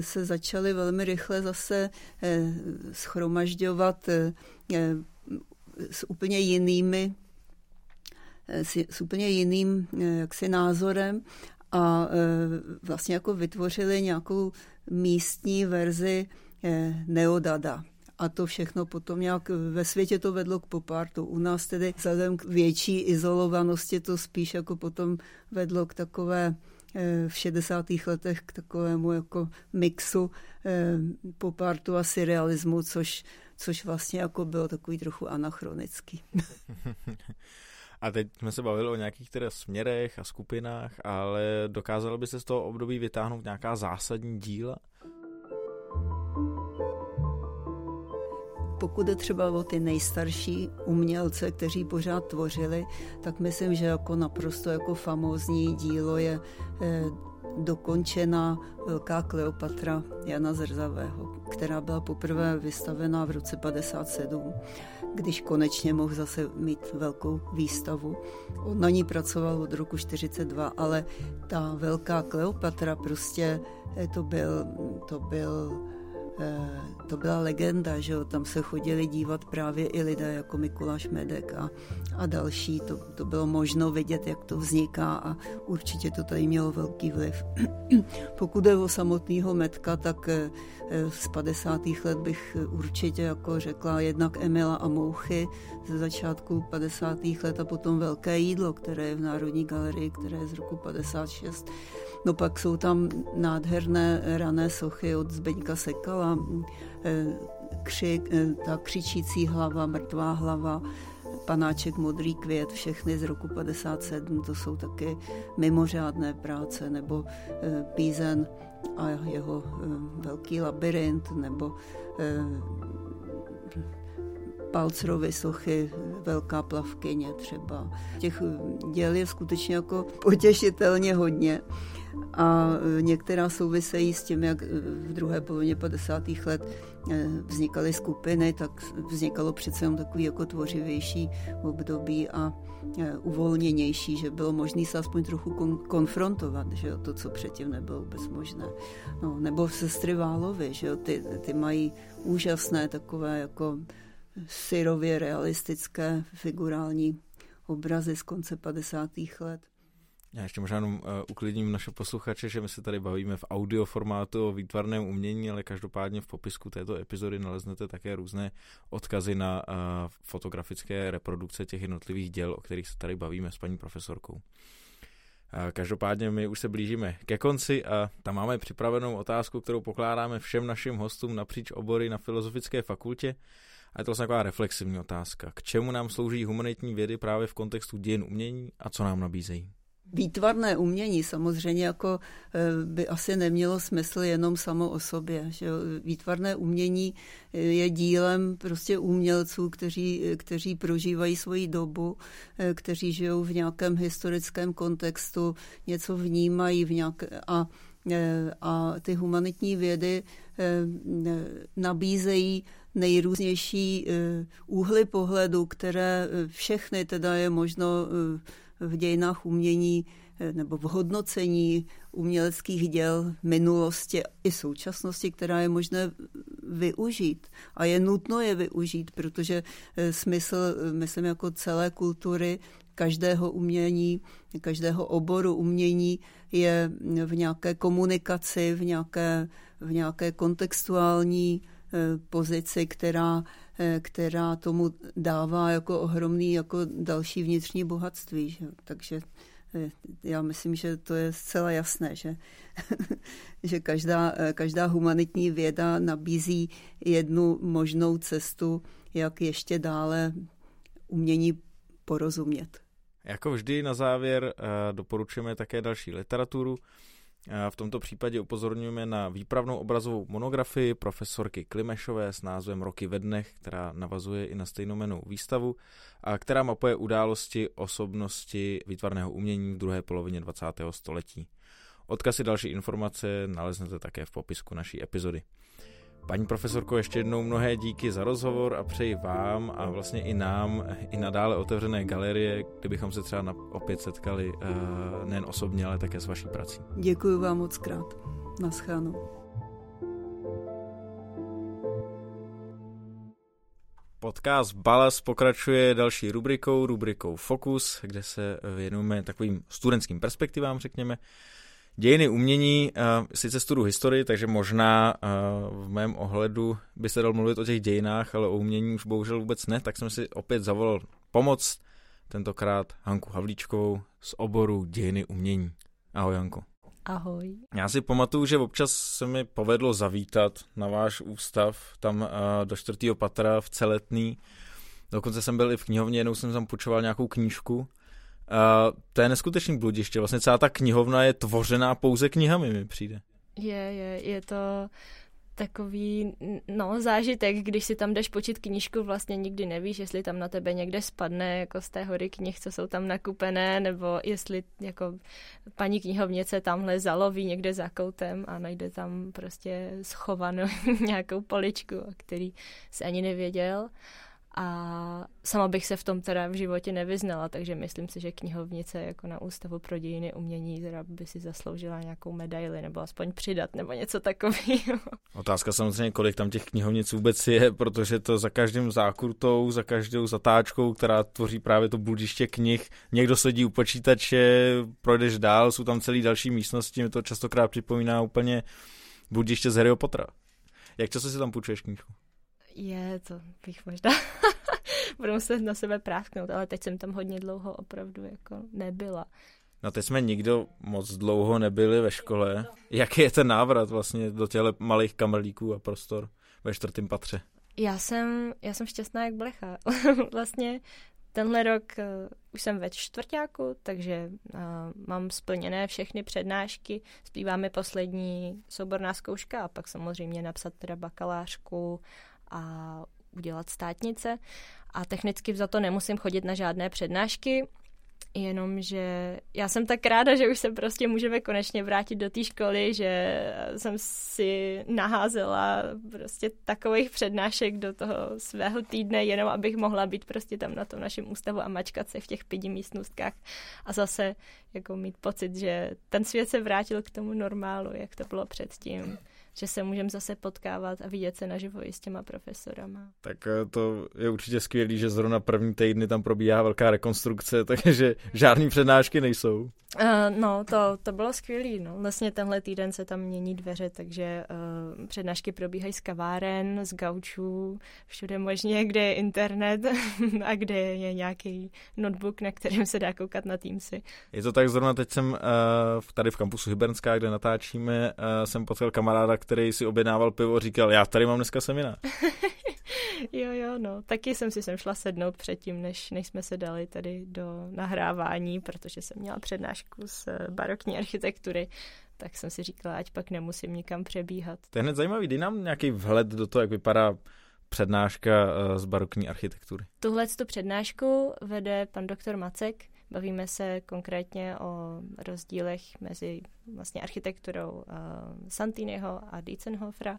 se začali velmi rychle zase schromažďovat s úplně jinými s, s úplně jiným eh, jaksi názorem a eh, vlastně jako vytvořili nějakou místní verzi eh, neodada. A to všechno potom nějak ve světě to vedlo k popartu. U nás tedy vzhledem k větší izolovanosti to spíš jako potom vedlo k takové v 60. letech k takovému jako mixu popartu a surrealismu, což což vlastně jako bylo takový trochu anachronický. (laughs) A teď jsme se bavili o nějakých teda směrech a skupinách, ale dokázalo by se z toho období vytáhnout nějaká zásadní díla? Pokud je třeba o ty nejstarší umělce, kteří pořád tvořili, tak myslím, že jako naprosto jako famózní dílo je eh, dokončena Velká Kleopatra Jana Zrzavého, která byla poprvé vystavená v roce 57, když konečně mohl zase mít velkou výstavu. On na ní pracoval od roku 42, ale ta Velká Kleopatra prostě eh, to byl, to byl to byla legenda, že jo? tam se chodili dívat právě i lidé jako Mikuláš Medek a, a další. To, to bylo možno vidět, jak to vzniká a určitě to tady mělo velký vliv. (clears throat) Pokud je o samotného Metka, tak eh, z 50. let bych určitě jako řekla jednak Emila a Mouchy ze začátku 50. let a potom Velké jídlo, které je v Národní galerii, které je z roku 56. No pak jsou tam nádherné rané sochy od Zbeňka Sekala, eh, křik, eh, ta křičící hlava, mrtvá hlava, panáček Modrý květ, všechny z roku 57, to jsou taky mimořádné práce, nebo eh, Pízen a jeho velký labirint, nebo Palcerovy sochy, velká plavkyně třeba. Těch děl je skutečně jako potěšitelně hodně a e, některá souvisejí s tím, jak e, v druhé polovině 50. let e, vznikaly skupiny, tak vznikalo přece jenom takový jako tvořivější období a uvolněnější, že bylo možné se aspoň trochu kon- konfrontovat, že jo, to, co předtím nebylo vůbec možné. No, nebo sestry Válovy, že jo, ty, ty mají úžasné takové jako syrově realistické figurální obrazy z konce 50. let. Já ještě možná jenom uh, uklidním naše posluchače, že my se tady bavíme v audio formátu o výtvarném umění, ale každopádně v popisku této epizody naleznete také různé odkazy na uh, fotografické reprodukce těch jednotlivých děl, o kterých se tady bavíme s paní profesorkou. Každopádně my už se blížíme ke konci a tam máme připravenou otázku, kterou pokládáme všem našim hostům napříč obory na Filozofické fakultě. A je to vlastně taková reflexivní otázka. K čemu nám slouží humanitní vědy právě v kontextu dějin umění a co nám nabízejí? Výtvarné umění samozřejmě jako eh, by asi nemělo smysl jenom samo o sobě. Že výtvarné umění eh, je dílem prostě umělců, kteří, kteří prožívají svoji dobu, eh, kteří žijou v nějakém historickém kontextu, něco vnímají v nějaké, a, a ty humanitní vědy nabízejí nejrůznější úhly pohledu, které všechny teda je možno v dějinách umění eh, nebo v hodnocení uměleckých děl minulosti i současnosti, která je možné využít. A je nutno je využít, protože eh, smysl, eh, myslím, jako celé kultury, každého umění, každého oboru umění je v nějaké komunikaci, v nějaké, v nějaké kontextuální pozici, která Eh, která tomu dává jako ohromný jako další vnitřní bohatství. Že? Takže eh, já myslím, že to je zcela jasné, že, (laughs) že každá, eh, každá humanitní věda nabízí jednu možnou cestu, jak ještě dále umění porozumět. Jako vždy na závěr doporučujeme také další literaturu. V tomto případě upozorňujeme na výpravnou obrazovou monografii profesorky Klimešové s názvem Roky ve dnech, která navazuje i na stejnomenou výstavu a která mapuje události osobnosti výtvarného umění v druhé polovině 20. století. Odkazy další informace naleznete také v popisku naší epizody. Paní profesorko, ještě jednou mnohé díky za rozhovor a přeji vám a vlastně i nám i nadále otevřené galerie, kdybychom se třeba na, opět setkali uh, nejen osobně, ale také s vaší prací. Děkuji vám moc krát. Naschánu. Podcast Balas pokračuje další rubrikou, rubrikou Focus, kde se věnujeme takovým studentským perspektivám, řekněme. Dějiny umění, uh, sice studu historii, takže možná uh, v mém ohledu by se dal mluvit o těch dějinách, ale o umění už bohužel vůbec ne, tak jsem si opět zavolal pomoc, tentokrát Hanku Havlíčkovou z oboru dějiny umění. Ahoj Hanko. Ahoj. Já si pamatuju, že občas se mi povedlo zavítat na váš ústav, tam uh, do čtvrtého patra v Celetný. Dokonce jsem byl i v knihovně, jednou jsem tam počoval nějakou knížku Uh, to je neskutečný bludiště. Vlastně celá ta knihovna je tvořená pouze knihami, mi přijde. Je, je, je to takový, no, zážitek, když si tam jdeš počít knížku, vlastně nikdy nevíš, jestli tam na tebe někde spadne, jako z té hory knih, co jsou tam nakupené, nebo jestli jako paní knihovnice tamhle zaloví někde za koutem a najde tam prostě schovanou (laughs) nějakou poličku, který se ani nevěděl. A sama bych se v tom teda v životě nevyznala, takže myslím si, že knihovnice jako na Ústavu pro dějiny umění teda by si zasloužila nějakou medaili nebo aspoň přidat nebo něco takového. Otázka samozřejmě, kolik tam těch knihovnic vůbec je, protože to za každým zákurtou, za každou zatáčkou, která tvoří právě to bludiště knih, někdo sedí u počítače, projdeš dál, jsou tam celý další místnosti, mi to častokrát připomíná úplně bludiště z Harryho Pottera. Jak často si tam půjčuješ knížku? Je, to bych možná (laughs) budu muset na sebe prásknout, ale teď jsem tam hodně dlouho opravdu jako nebyla. No teď jsme nikdo moc dlouho nebyli ve škole. Jaký je ten návrat vlastně do těle malých kamerlíků a prostor ve čtvrtém patře? Já jsem, já jsem šťastná jak blecha. (laughs) vlastně tenhle rok uh, už jsem ve čtvrtáku, takže uh, mám splněné všechny přednášky, zpíváme poslední souborná zkouška a pak samozřejmě napsat teda bakalářku a udělat státnice. A technicky za to nemusím chodit na žádné přednášky, Jenomže já jsem tak ráda, že už se prostě můžeme konečně vrátit do té školy, že jsem si naházela prostě takových přednášek do toho svého týdne, jenom abych mohla být prostě tam na tom našem ústavu a mačkat se v těch pidi místnostkách a zase jako mít pocit, že ten svět se vrátil k tomu normálu, jak to bylo předtím že se můžeme zase potkávat a vidět se naživo i s těma profesorama. Tak eh, to je určitě skvělý, že zrovna první týdny tam probíhá velká rekonstrukce, (laughs) takže žádný přednášky nejsou. Uh, no, to, to bylo skvělý. No. Vlastně tenhle týden se tam mění dveře, takže uh, přednášky probíhají z kaváren, z gaučů, všude možně, kde je internet (laughs) a kde je nějaký notebook, na kterém se dá koukat na Teamsy. Je to tak, zrovna teď jsem uh, tady v kampusu Hybernská, kde natáčíme, uh, jsem potkal kamaráda, který si objednával pivo, říkal, já tady mám dneska seminář. (laughs) jo, jo, no. Taky jsem si sem šla sednout předtím, než, než jsme se dali tady do nahrávání, protože jsem měla přednášku z eh, barokní architektury, tak jsem si říkala, ať pak nemusím nikam přebíhat. To je hned zajímavý, dej nám nějaký vhled do toho, jak vypadá přednáška eh, z barokní architektury. Tuhle tu přednášku vede pan doktor Macek, Bavíme se konkrétně o rozdílech mezi vlastně architekturou uh, Santiniho a Dietzenhofera.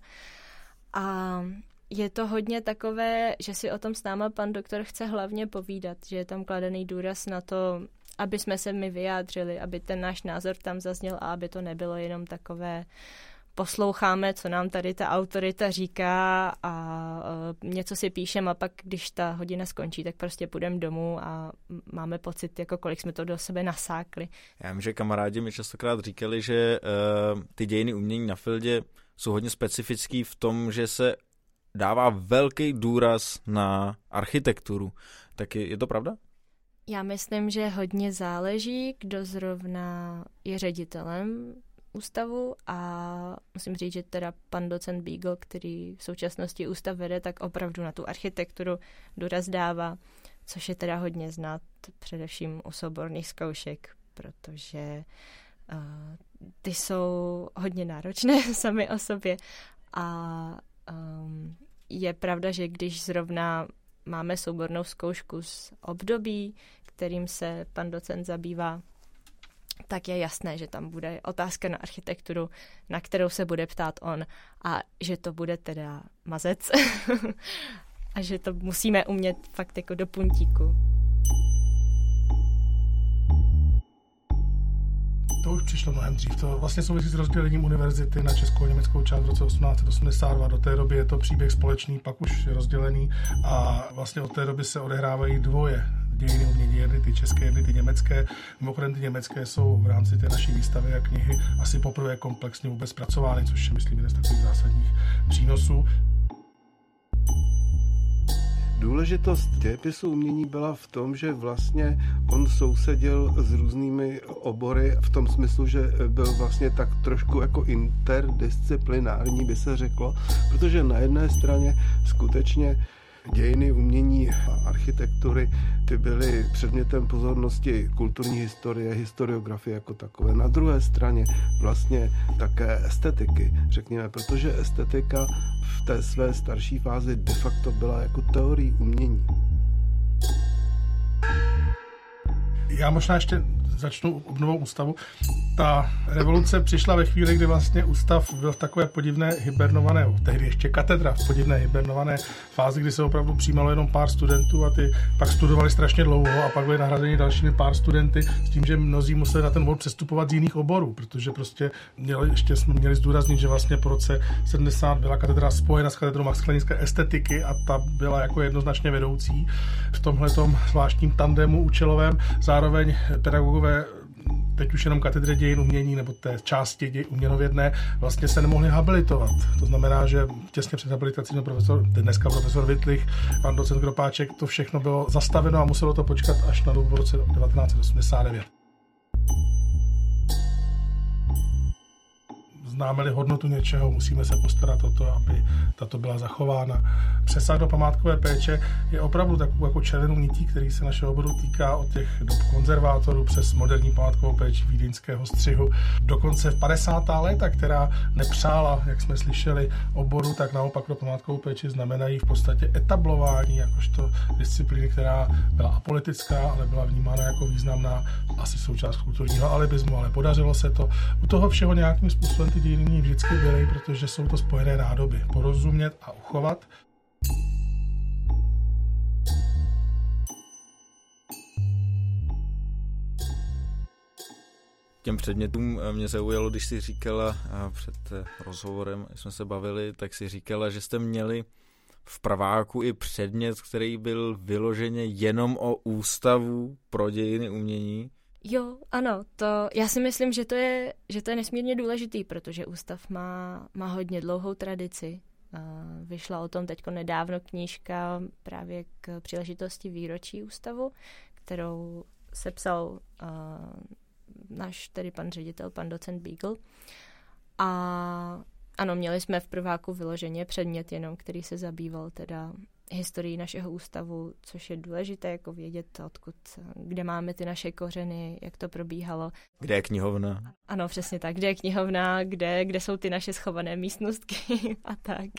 A je to hodně takové, že si o tom s náma pan doktor chce hlavně povídat, že je tam kladený důraz na to, aby jsme se my vyjádřili, aby ten náš názor tam zazněl a aby to nebylo jenom takové posloucháme, co nám tady ta autorita říká a uh, něco si píšeme a pak, když ta hodina skončí, tak prostě půjdeme domů a máme pocit, jako kolik jsme to do sebe nasákli. Já vím, že kamarádi mi častokrát říkali, že uh, ty dějiny umění na Fildě jsou hodně specifický v tom, že se dává velký důraz na architekturu. Tak je, je to pravda? Já myslím, že hodně záleží, kdo zrovna je ředitelem ústavu a musím říct, že teda pan docent Beagle, který v současnosti ústav vede, tak opravdu na tu architekturu důraz dává, což je teda hodně znát především u souborných zkoušek, protože uh, ty jsou hodně náročné (laughs) sami o sobě a um, je pravda, že když zrovna máme soubornou zkoušku z období, kterým se pan docent zabývá, tak je jasné, že tam bude otázka na architekturu, na kterou se bude ptát on a že to bude teda mazec (laughs) a že to musíme umět fakt jako do puntíku. To už přišlo mnohem dřív. To vlastně souvisí s rozdělením univerzity na českou a německou část v roce 1882. Do té doby je to příběh společný, pak už rozdělený a vlastně od té doby se odehrávají dvoje dějiny umění, jedny ty české, jedny ty německé. Mimochodem ty německé jsou v rámci té naší výstavy a knihy asi poprvé komplexně vůbec zpracovány, což je, myslím, jeden z takových zásadních přínosů. Důležitost dějepisu umění byla v tom, že vlastně on sousedil s různými obory v tom smyslu, že byl vlastně tak trošku jako interdisciplinární, by se řeklo, protože na jedné straně skutečně dějiny umění a architektury, ty byly předmětem pozornosti kulturní historie, historiografie jako takové. Na druhé straně vlastně také estetiky, řekněme, protože estetika v té své starší fázi de facto byla jako teorii umění. Já možná ještě začnu obnovou ústavu. Ta revoluce přišla ve chvíli, kdy vlastně ústav byl v takové podivné hibernované, tehdy ještě katedra v podivné hibernované fázi, kdy se opravdu přijímalo jenom pár studentů a ty pak studovali strašně dlouho a pak byli nahrazeni dalšími pár studenty s tím, že mnozí museli na ten obor přestupovat z jiných oborů, protože prostě měli, ještě jsme měli zdůraznit, že vlastně po roce 70 byla katedra spojena s katedrou maximalistické estetiky a ta byla jako jednoznačně vedoucí v tomhle zvláštním tandemu účelovém. Zároveň pedagogové teď už jenom katedře dějin umění nebo té části děj uměnovědné vlastně se nemohli habilitovat. To znamená, že těsně před habilitací no profesor, dneska profesor Vitlich, pan docent Gropáček, to všechno bylo zastaveno a muselo to počkat až na dobu v roce 1989. známe-li hodnotu něčeho, musíme se postarat o to, aby tato byla zachována. Přesah do památkové péče je opravdu takovou jako červenou nití, který se našeho oboru týká od těch dob konzervátorů přes moderní památkovou péči vídeňského střihu. Dokonce v 50. léta, která nepřála, jak jsme slyšeli, oboru, tak naopak pro památkovou péči znamenají v podstatě etablování jakožto disciplíny, která byla apolitická, ale byla vnímána jako významná asi součást kulturního alibismu, ale podařilo se to. U toho všeho nějakým způsobem ty dějiny vždycky byly, protože jsou to spojené nádoby. Porozumět a uchovat. Těm předmětům eh, mě zaujalo, když si říkala před eh, rozhovorem, jsme se bavili, tak si říkala, že jste měli v praváku i předmět, který byl vyloženě jenom o ústavu pro dějiny umění. Jo, ano, to já si myslím, že to je, že to je nesmírně důležitý, protože ústav má, má hodně dlouhou tradici. Vyšla o tom teď nedávno knížka právě k příležitosti výročí ústavu, kterou sepsal uh, náš tedy pan ředitel, pan docent Beagle. A ano, měli jsme v prváku vyloženě předmět jenom, který se zabýval teda historii našeho ústavu, což je důležité jako vědět, odkud, kde máme ty naše kořeny, jak to probíhalo. Kde je knihovna? Ano, přesně tak. Kde je knihovna, kde, kde jsou ty naše schované místnostky (laughs) a tak.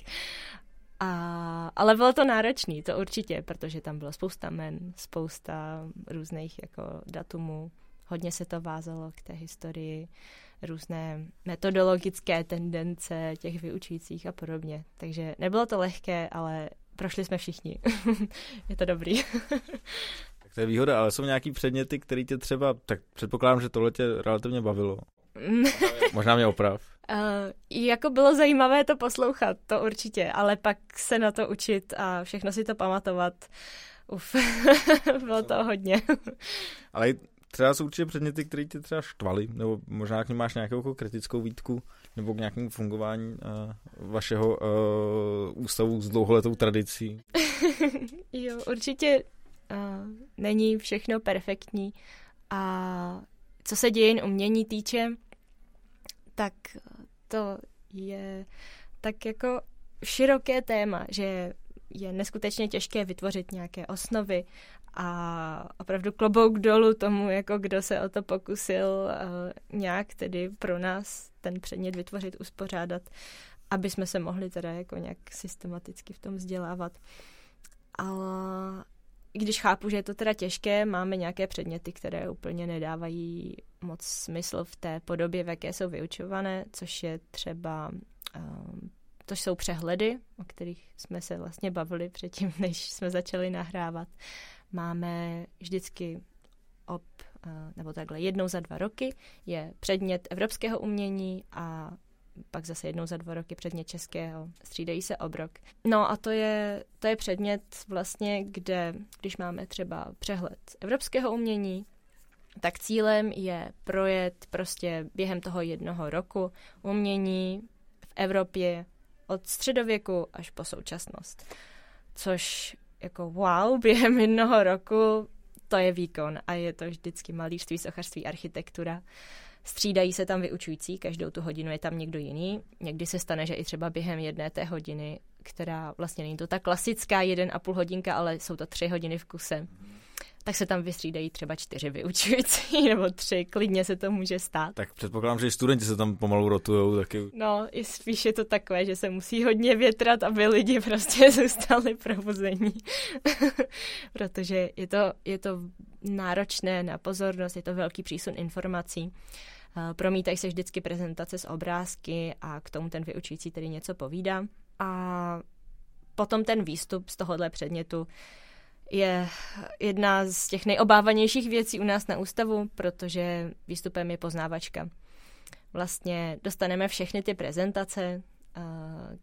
A, ale bylo to náročné, to určitě, protože tam bylo spousta men, spousta různých jako datumů. Hodně se to vázalo k té historii, různé metodologické tendence těch vyučujících a podobně. Takže nebylo to lehké, ale prošli jsme všichni. (laughs) je to dobrý. (laughs) tak to je výhoda, ale jsou nějaký předměty, které tě třeba, tak předpokládám, že tohle tě relativně bavilo. (laughs) Možná mě oprav. Uh, jako bylo zajímavé to poslouchat, to určitě, ale pak se na to učit a všechno si to pamatovat. Uf, bylo to hodně. ale třeba jsou určitě předměty, které tě třeba štvaly, nebo možná k ním máš nějakou jako kritickou výtku, nebo k nějakému fungování uh, vašeho uh, ústavu s dlouholetou tradicí? (laughs) jo, určitě uh, není všechno perfektní a co se dějin umění týče, tak to je tak jako široké téma, že je neskutečně těžké vytvořit nějaké osnovy a opravdu klobouk dolů tomu, jako kdo se o to pokusil uh, nějak tedy pro nás ten předmět vytvořit, uspořádat, aby jsme se mohli teda jako nějak systematicky v tom vzdělávat. Ale když chápu, že je to teda těžké, máme nějaké předměty, které úplně nedávají moc smysl v té podobě, v jaké jsou vyučované, což je třeba to jsou přehledy, o kterých jsme se vlastně bavili předtím, (laughs) než jsme začali nahrávat. Máme vždycky ob, eh, nebo takhle jednou za dva roky je předmět evropského umění a pak zase jednou za dva roky předmět českého. Střídají se obrok. No a to je, to je předmět vlastně, kde, když máme třeba přehled evropského umění, tak cílem je projet prostě během toho jednoho roku umění v Evropě od středověku až po současnost. Což jako wow, (laughs) během jednoho roku to je výkon a je to vždycky malířství, sochařství, architektura. Střídají se tam vyučující, každou tu hodinu je tam někdo jiný. Někdy se stane, že i třeba během jedné té hodiny, která vlastně není to ta klasická jeden a půl hodinka, ale jsou to tři hodiny v kuse, tak se tam vystřídají třeba čtyři vyučující (laughs) nebo tři, klidně se to může stát. Tak předpokládám, že i studenti se tam pomalu rotujou taky. No, i spíš je to takové, že se musí hodně větrat, aby lidi (laughs) prostě zůstali probuzení. (laughs) Protože je to, je to náročné na pozornost, je to velký přísun informací. Promítají se vždycky prezentace z obrázky a k tomu ten vyučující tedy něco povídá. A potom ten výstup z tohohle předmětu je jedna z těch nejobávanějších věcí u nás na ústavu, protože výstupem je poznávačka. Vlastně dostaneme všechny ty prezentace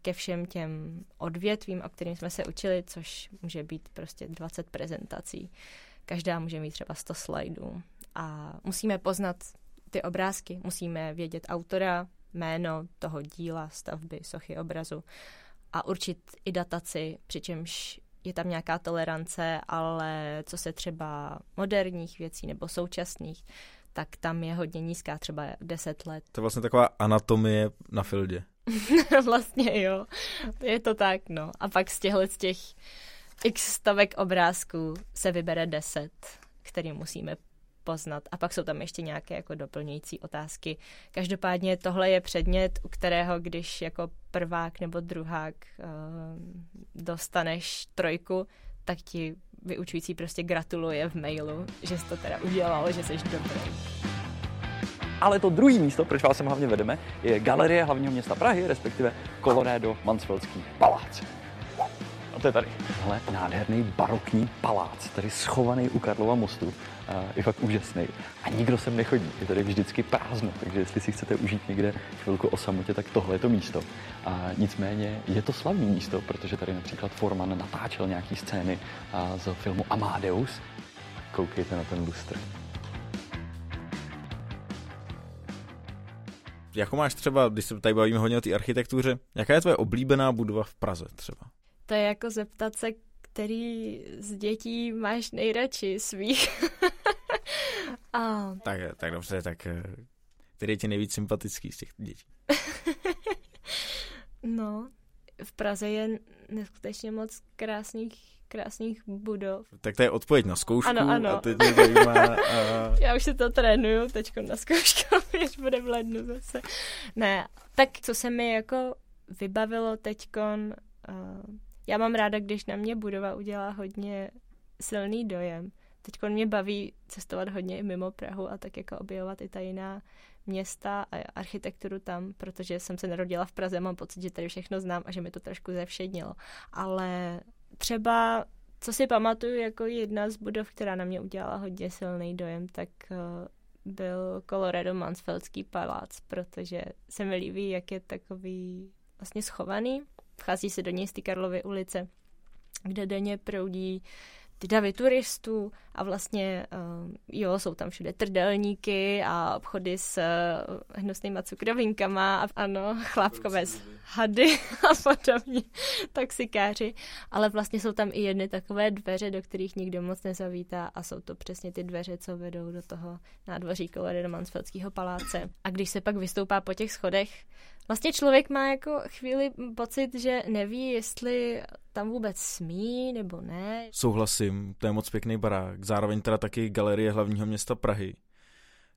ke všem těm odvětvím, o kterým jsme se učili, což může být prostě 20 prezentací. Každá může mít třeba 100 slajdů. A musíme poznat ty obrázky, musíme vědět autora, jméno toho díla, stavby, sochy, obrazu a určit i dataci, přičemž je tam nějaká tolerance, ale co se třeba moderních věcí nebo současných, tak tam je hodně nízká, třeba 10 let. To je vlastně taková anatomie na fildě. (laughs) vlastně jo, je to tak, no. A pak z těchto z těch x stovek obrázků se vybere 10, který musíme poznat. A pak jsou tam ještě nějaké jako doplňující otázky. Každopádně tohle je předmět, u kterého, když jako prvák nebo druhák uh, dostaneš trojku, tak ti vyučující prostě gratuluje v mailu, že jsi to teda udělal, že jsi dobrý. Ale to druhé místo, proč vás sem hlavně vedeme, je Galerie hlavního města Prahy, respektive Colorado Mansfeldský palác. A to je tady. Hele, nádherný barokní palác, tady schovaný u Karlova mostu je fakt úžasný. A nikdo sem nechodí, je tady vždycky prázdno, takže jestli si chcete užít někde chvilku o samotě, tak tohle je to místo. A nicméně je to slavný místo, protože tady například Forman natáčel nějaký scény z filmu Amadeus. Koukejte na ten lustr. Jako máš třeba, když se tady bavíme hodně o té architektuře, jaká je tvoje oblíbená budova v Praze třeba? To je jako zeptat se který z dětí máš nejradši svých? a... (laughs) tak, tak dobře, tak eh, který je ti nejvíc sympatický z těch dětí? (laughs) no, v Praze je neskutečně moc krásných krásných budov. Tak to je odpověď na zkoušku ano, ano. a teď mě zajímá... A... (laughs) Já už si to trénuju teď na zkoušku, až bude v lednu zase. Ne, tak co se mi jako vybavilo teďkon, uh, já mám ráda, když na mě budova udělá hodně silný dojem. Teď mě baví cestovat hodně i mimo Prahu a tak jako objevovat i ta jiná města a architekturu tam, protože jsem se narodila v Praze, mám pocit, že tady všechno znám a že mi to trošku zevšednilo. Ale třeba, co si pamatuju jako jedna z budov, která na mě udělala hodně silný dojem, tak uh, byl Colorado Mansfeldský palác, protože se mi líbí, jak je takový vlastně schovaný Vchází se do něj z té Karlovy ulice, kde denně proudí ty davy turistů a vlastně, uh, jo, jsou tam všude trdelníky a obchody s uh, hnusnýma cukrovinkama a ano, (laughs) chlápkové z hady a podobně, taxikáři, ale vlastně jsou tam i jedny takové dveře, do kterých nikdo moc nezavítá a jsou to přesně ty dveře, co vedou do toho nádvoří Koledy Mansfeldského paláce. A když se pak vystoupá po těch schodech, Vlastně člověk má jako chvíli pocit, že neví, jestli tam vůbec smí nebo ne. Souhlasím, to je moc pěkný barák. Zároveň teda taky galerie hlavního města Prahy.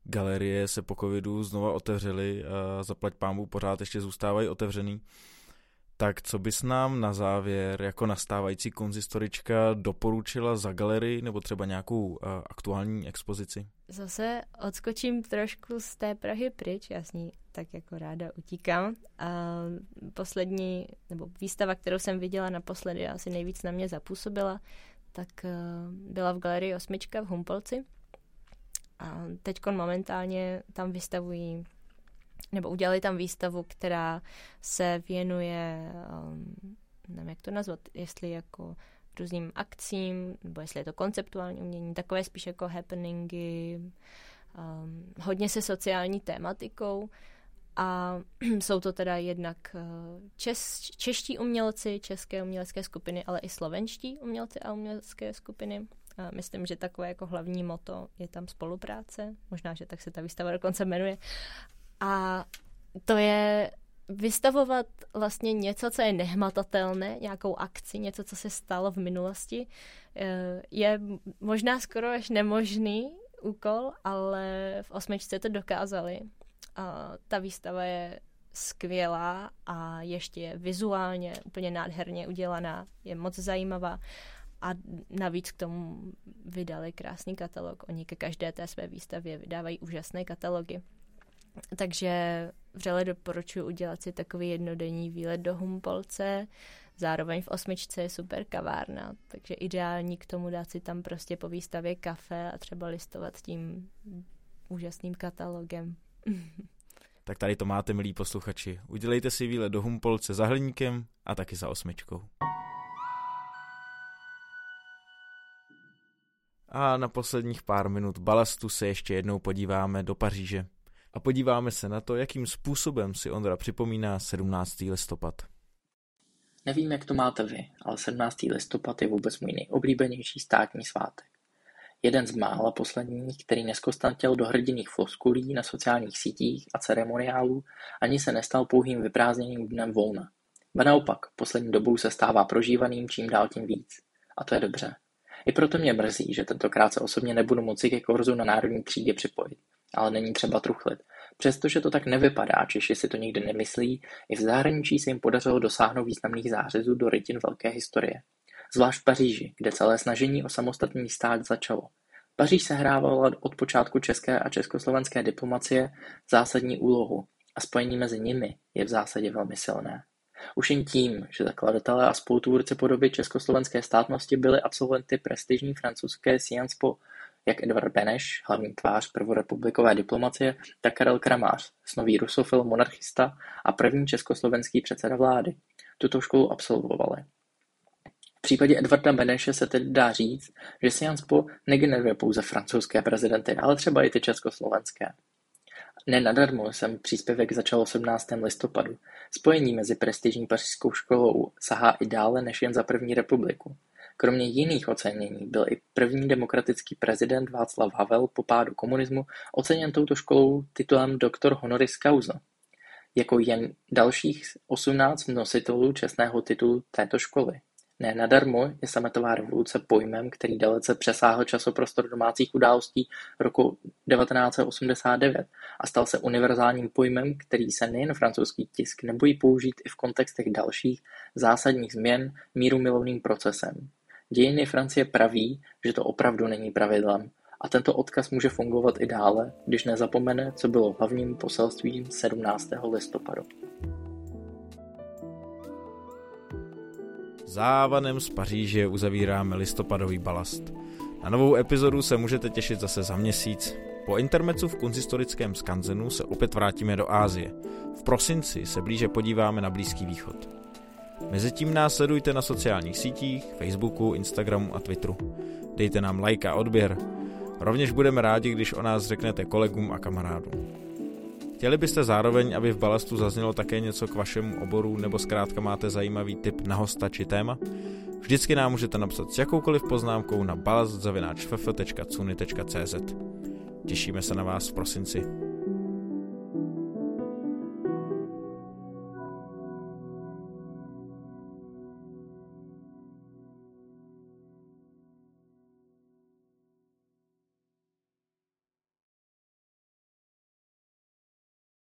Galerie se po covidu znova otevřely a zaplať pámu pořád ještě zůstávají otevřený. Tak co bys nám na závěr jako nastávající konzistorička doporučila za galerii nebo třeba nějakou uh, aktuální expozici? Zase odskočím trošku z té Prahy pryč, já s ní tak jako ráda utíkám. A poslední, nebo výstava, kterou jsem viděla naposledy, asi nejvíc na mě zapůsobila, tak uh, byla v galerii Osmička v Humpolci. A teď momentálně tam vystavují nebo udělali tam výstavu, která se věnuje, um, nevím, jak to nazvat, jestli jako různým akcím, nebo jestli je to konceptuální umění, takové spíš jako happeningy, um, hodně se sociální tématikou a (clears throat) jsou to teda jednak uh, čes, čeští umělci, české umělecké skupiny, ale i slovenští umělci a umělecké skupiny. A myslím, že takové jako hlavní moto je tam spolupráce. Možná, že tak se ta výstava dokonce jmenuje. A to je vystavovat vlastně něco, co je nehmatatelné, nějakou akci, něco, co se stalo v minulosti, eh, je možná skoro až nemožný úkol, ale v osmičce to dokázali. A ta výstava je skvělá a ještě je vizuálně úplně nádherně udělaná, je moc zajímavá a navíc k tomu vydali krásný katalog. Oni ke každé té své výstavě vydávají úžasné katalogy. Takže vřele doporučuji udělat si takový jednodenní výlet do Humpolce. Zároveň v osmičce je super kavárna, takže ideální k tomu dát si tam prostě po výstavě kafe a třeba listovat tím úžasným katalogem. (laughs) tak tady to máte, milí posluchači. Udělejte si výlet do Humpolce za hliníkem a taky za osmičkou. A na posledních pár minut balastu se ještě jednou podíváme do Paříže. A podíváme se na to, jakým způsobem si Ondra připomíná 17. listopad. Nevím, jak to máte vy, ale 17. listopad je vůbec můj nejoblíbenější státní svátek. Jeden z mála posledních, který neskostantěl do hrdinných floskulí na sociálních sítích a ceremoniálů, ani se nestal pouhým vyprázdněným dnem volna. Ba naopak, poslední dobou se stává prožívaným čím dál tím víc. A to je dobře. I proto mě mrzí, že tentokrát se osobně nebudu moci ke korzu na národní třídě připojit. Ale není třeba truchlit. Přestože to tak nevypadá, Češi si to nikdy nemyslí, i v zahraničí se jim podařilo dosáhnout významných zářezů do rytin velké historie. Zvlášť v Paříži, kde celé snažení o samostatný stát začalo. Paříž sehrávala od počátku české a československé diplomacie zásadní úlohu a spojení mezi nimi je v zásadě velmi silné. Už jen tím, že zakladatelé a spolutvůrci podoby československé státnosti byli absolventy prestižní francouzské Sciences Po, jak Edvard Beneš, hlavní tvář prvorepublikové diplomacie, tak Karel Kramář, snový rusofil monarchista a první československý předseda vlády. Tuto školu absolvovali. V případě Edvarda Beneše se tedy dá říct, že Sciences Po negeneruje pouze francouzské prezidenty, ale třeba i ty československé. Ne nadarmo jsem příspěvek začal 18. listopadu. Spojení mezi prestižní pařížskou školou sahá i dále než jen za první republiku. Kromě jiných ocenění byl i první demokratický prezident Václav Havel po pádu komunismu oceněn touto školou titulem doktor honoris causa. Jako jen dalších 18 nositelů čestného titulu této školy. Ne nadarmo je sametová revoluce pojmem, který dalece přesáhl časoprostor domácích událostí roku 1989 a stal se univerzálním pojmem, který se nejen francouzský tisk nebojí použít i v kontextech dalších zásadních změn míru milovným procesem. Dějiny Francie praví, že to opravdu není pravidlem a tento odkaz může fungovat i dále, když nezapomene, co bylo hlavním poselstvím 17. listopadu. Závanem z Paříže uzavíráme listopadový balast. Na novou epizodu se můžete těšit zase za měsíc. Po intermecu v kunzistorickém skanzenu se opět vrátíme do Ázie. V prosinci se blíže podíváme na Blízký východ. Mezitím nás sledujte na sociálních sítích, Facebooku, Instagramu a Twitteru. Dejte nám like a odběr. Rovněž budeme rádi, když o nás řeknete kolegům a kamarádům. Chtěli byste zároveň, aby v balastu zaznělo také něco k vašemu oboru nebo zkrátka máte zajímavý tip na hosta či téma? Vždycky nám můžete napsat s jakoukoliv poznámkou na balast.cz. Těšíme se na vás v prosinci.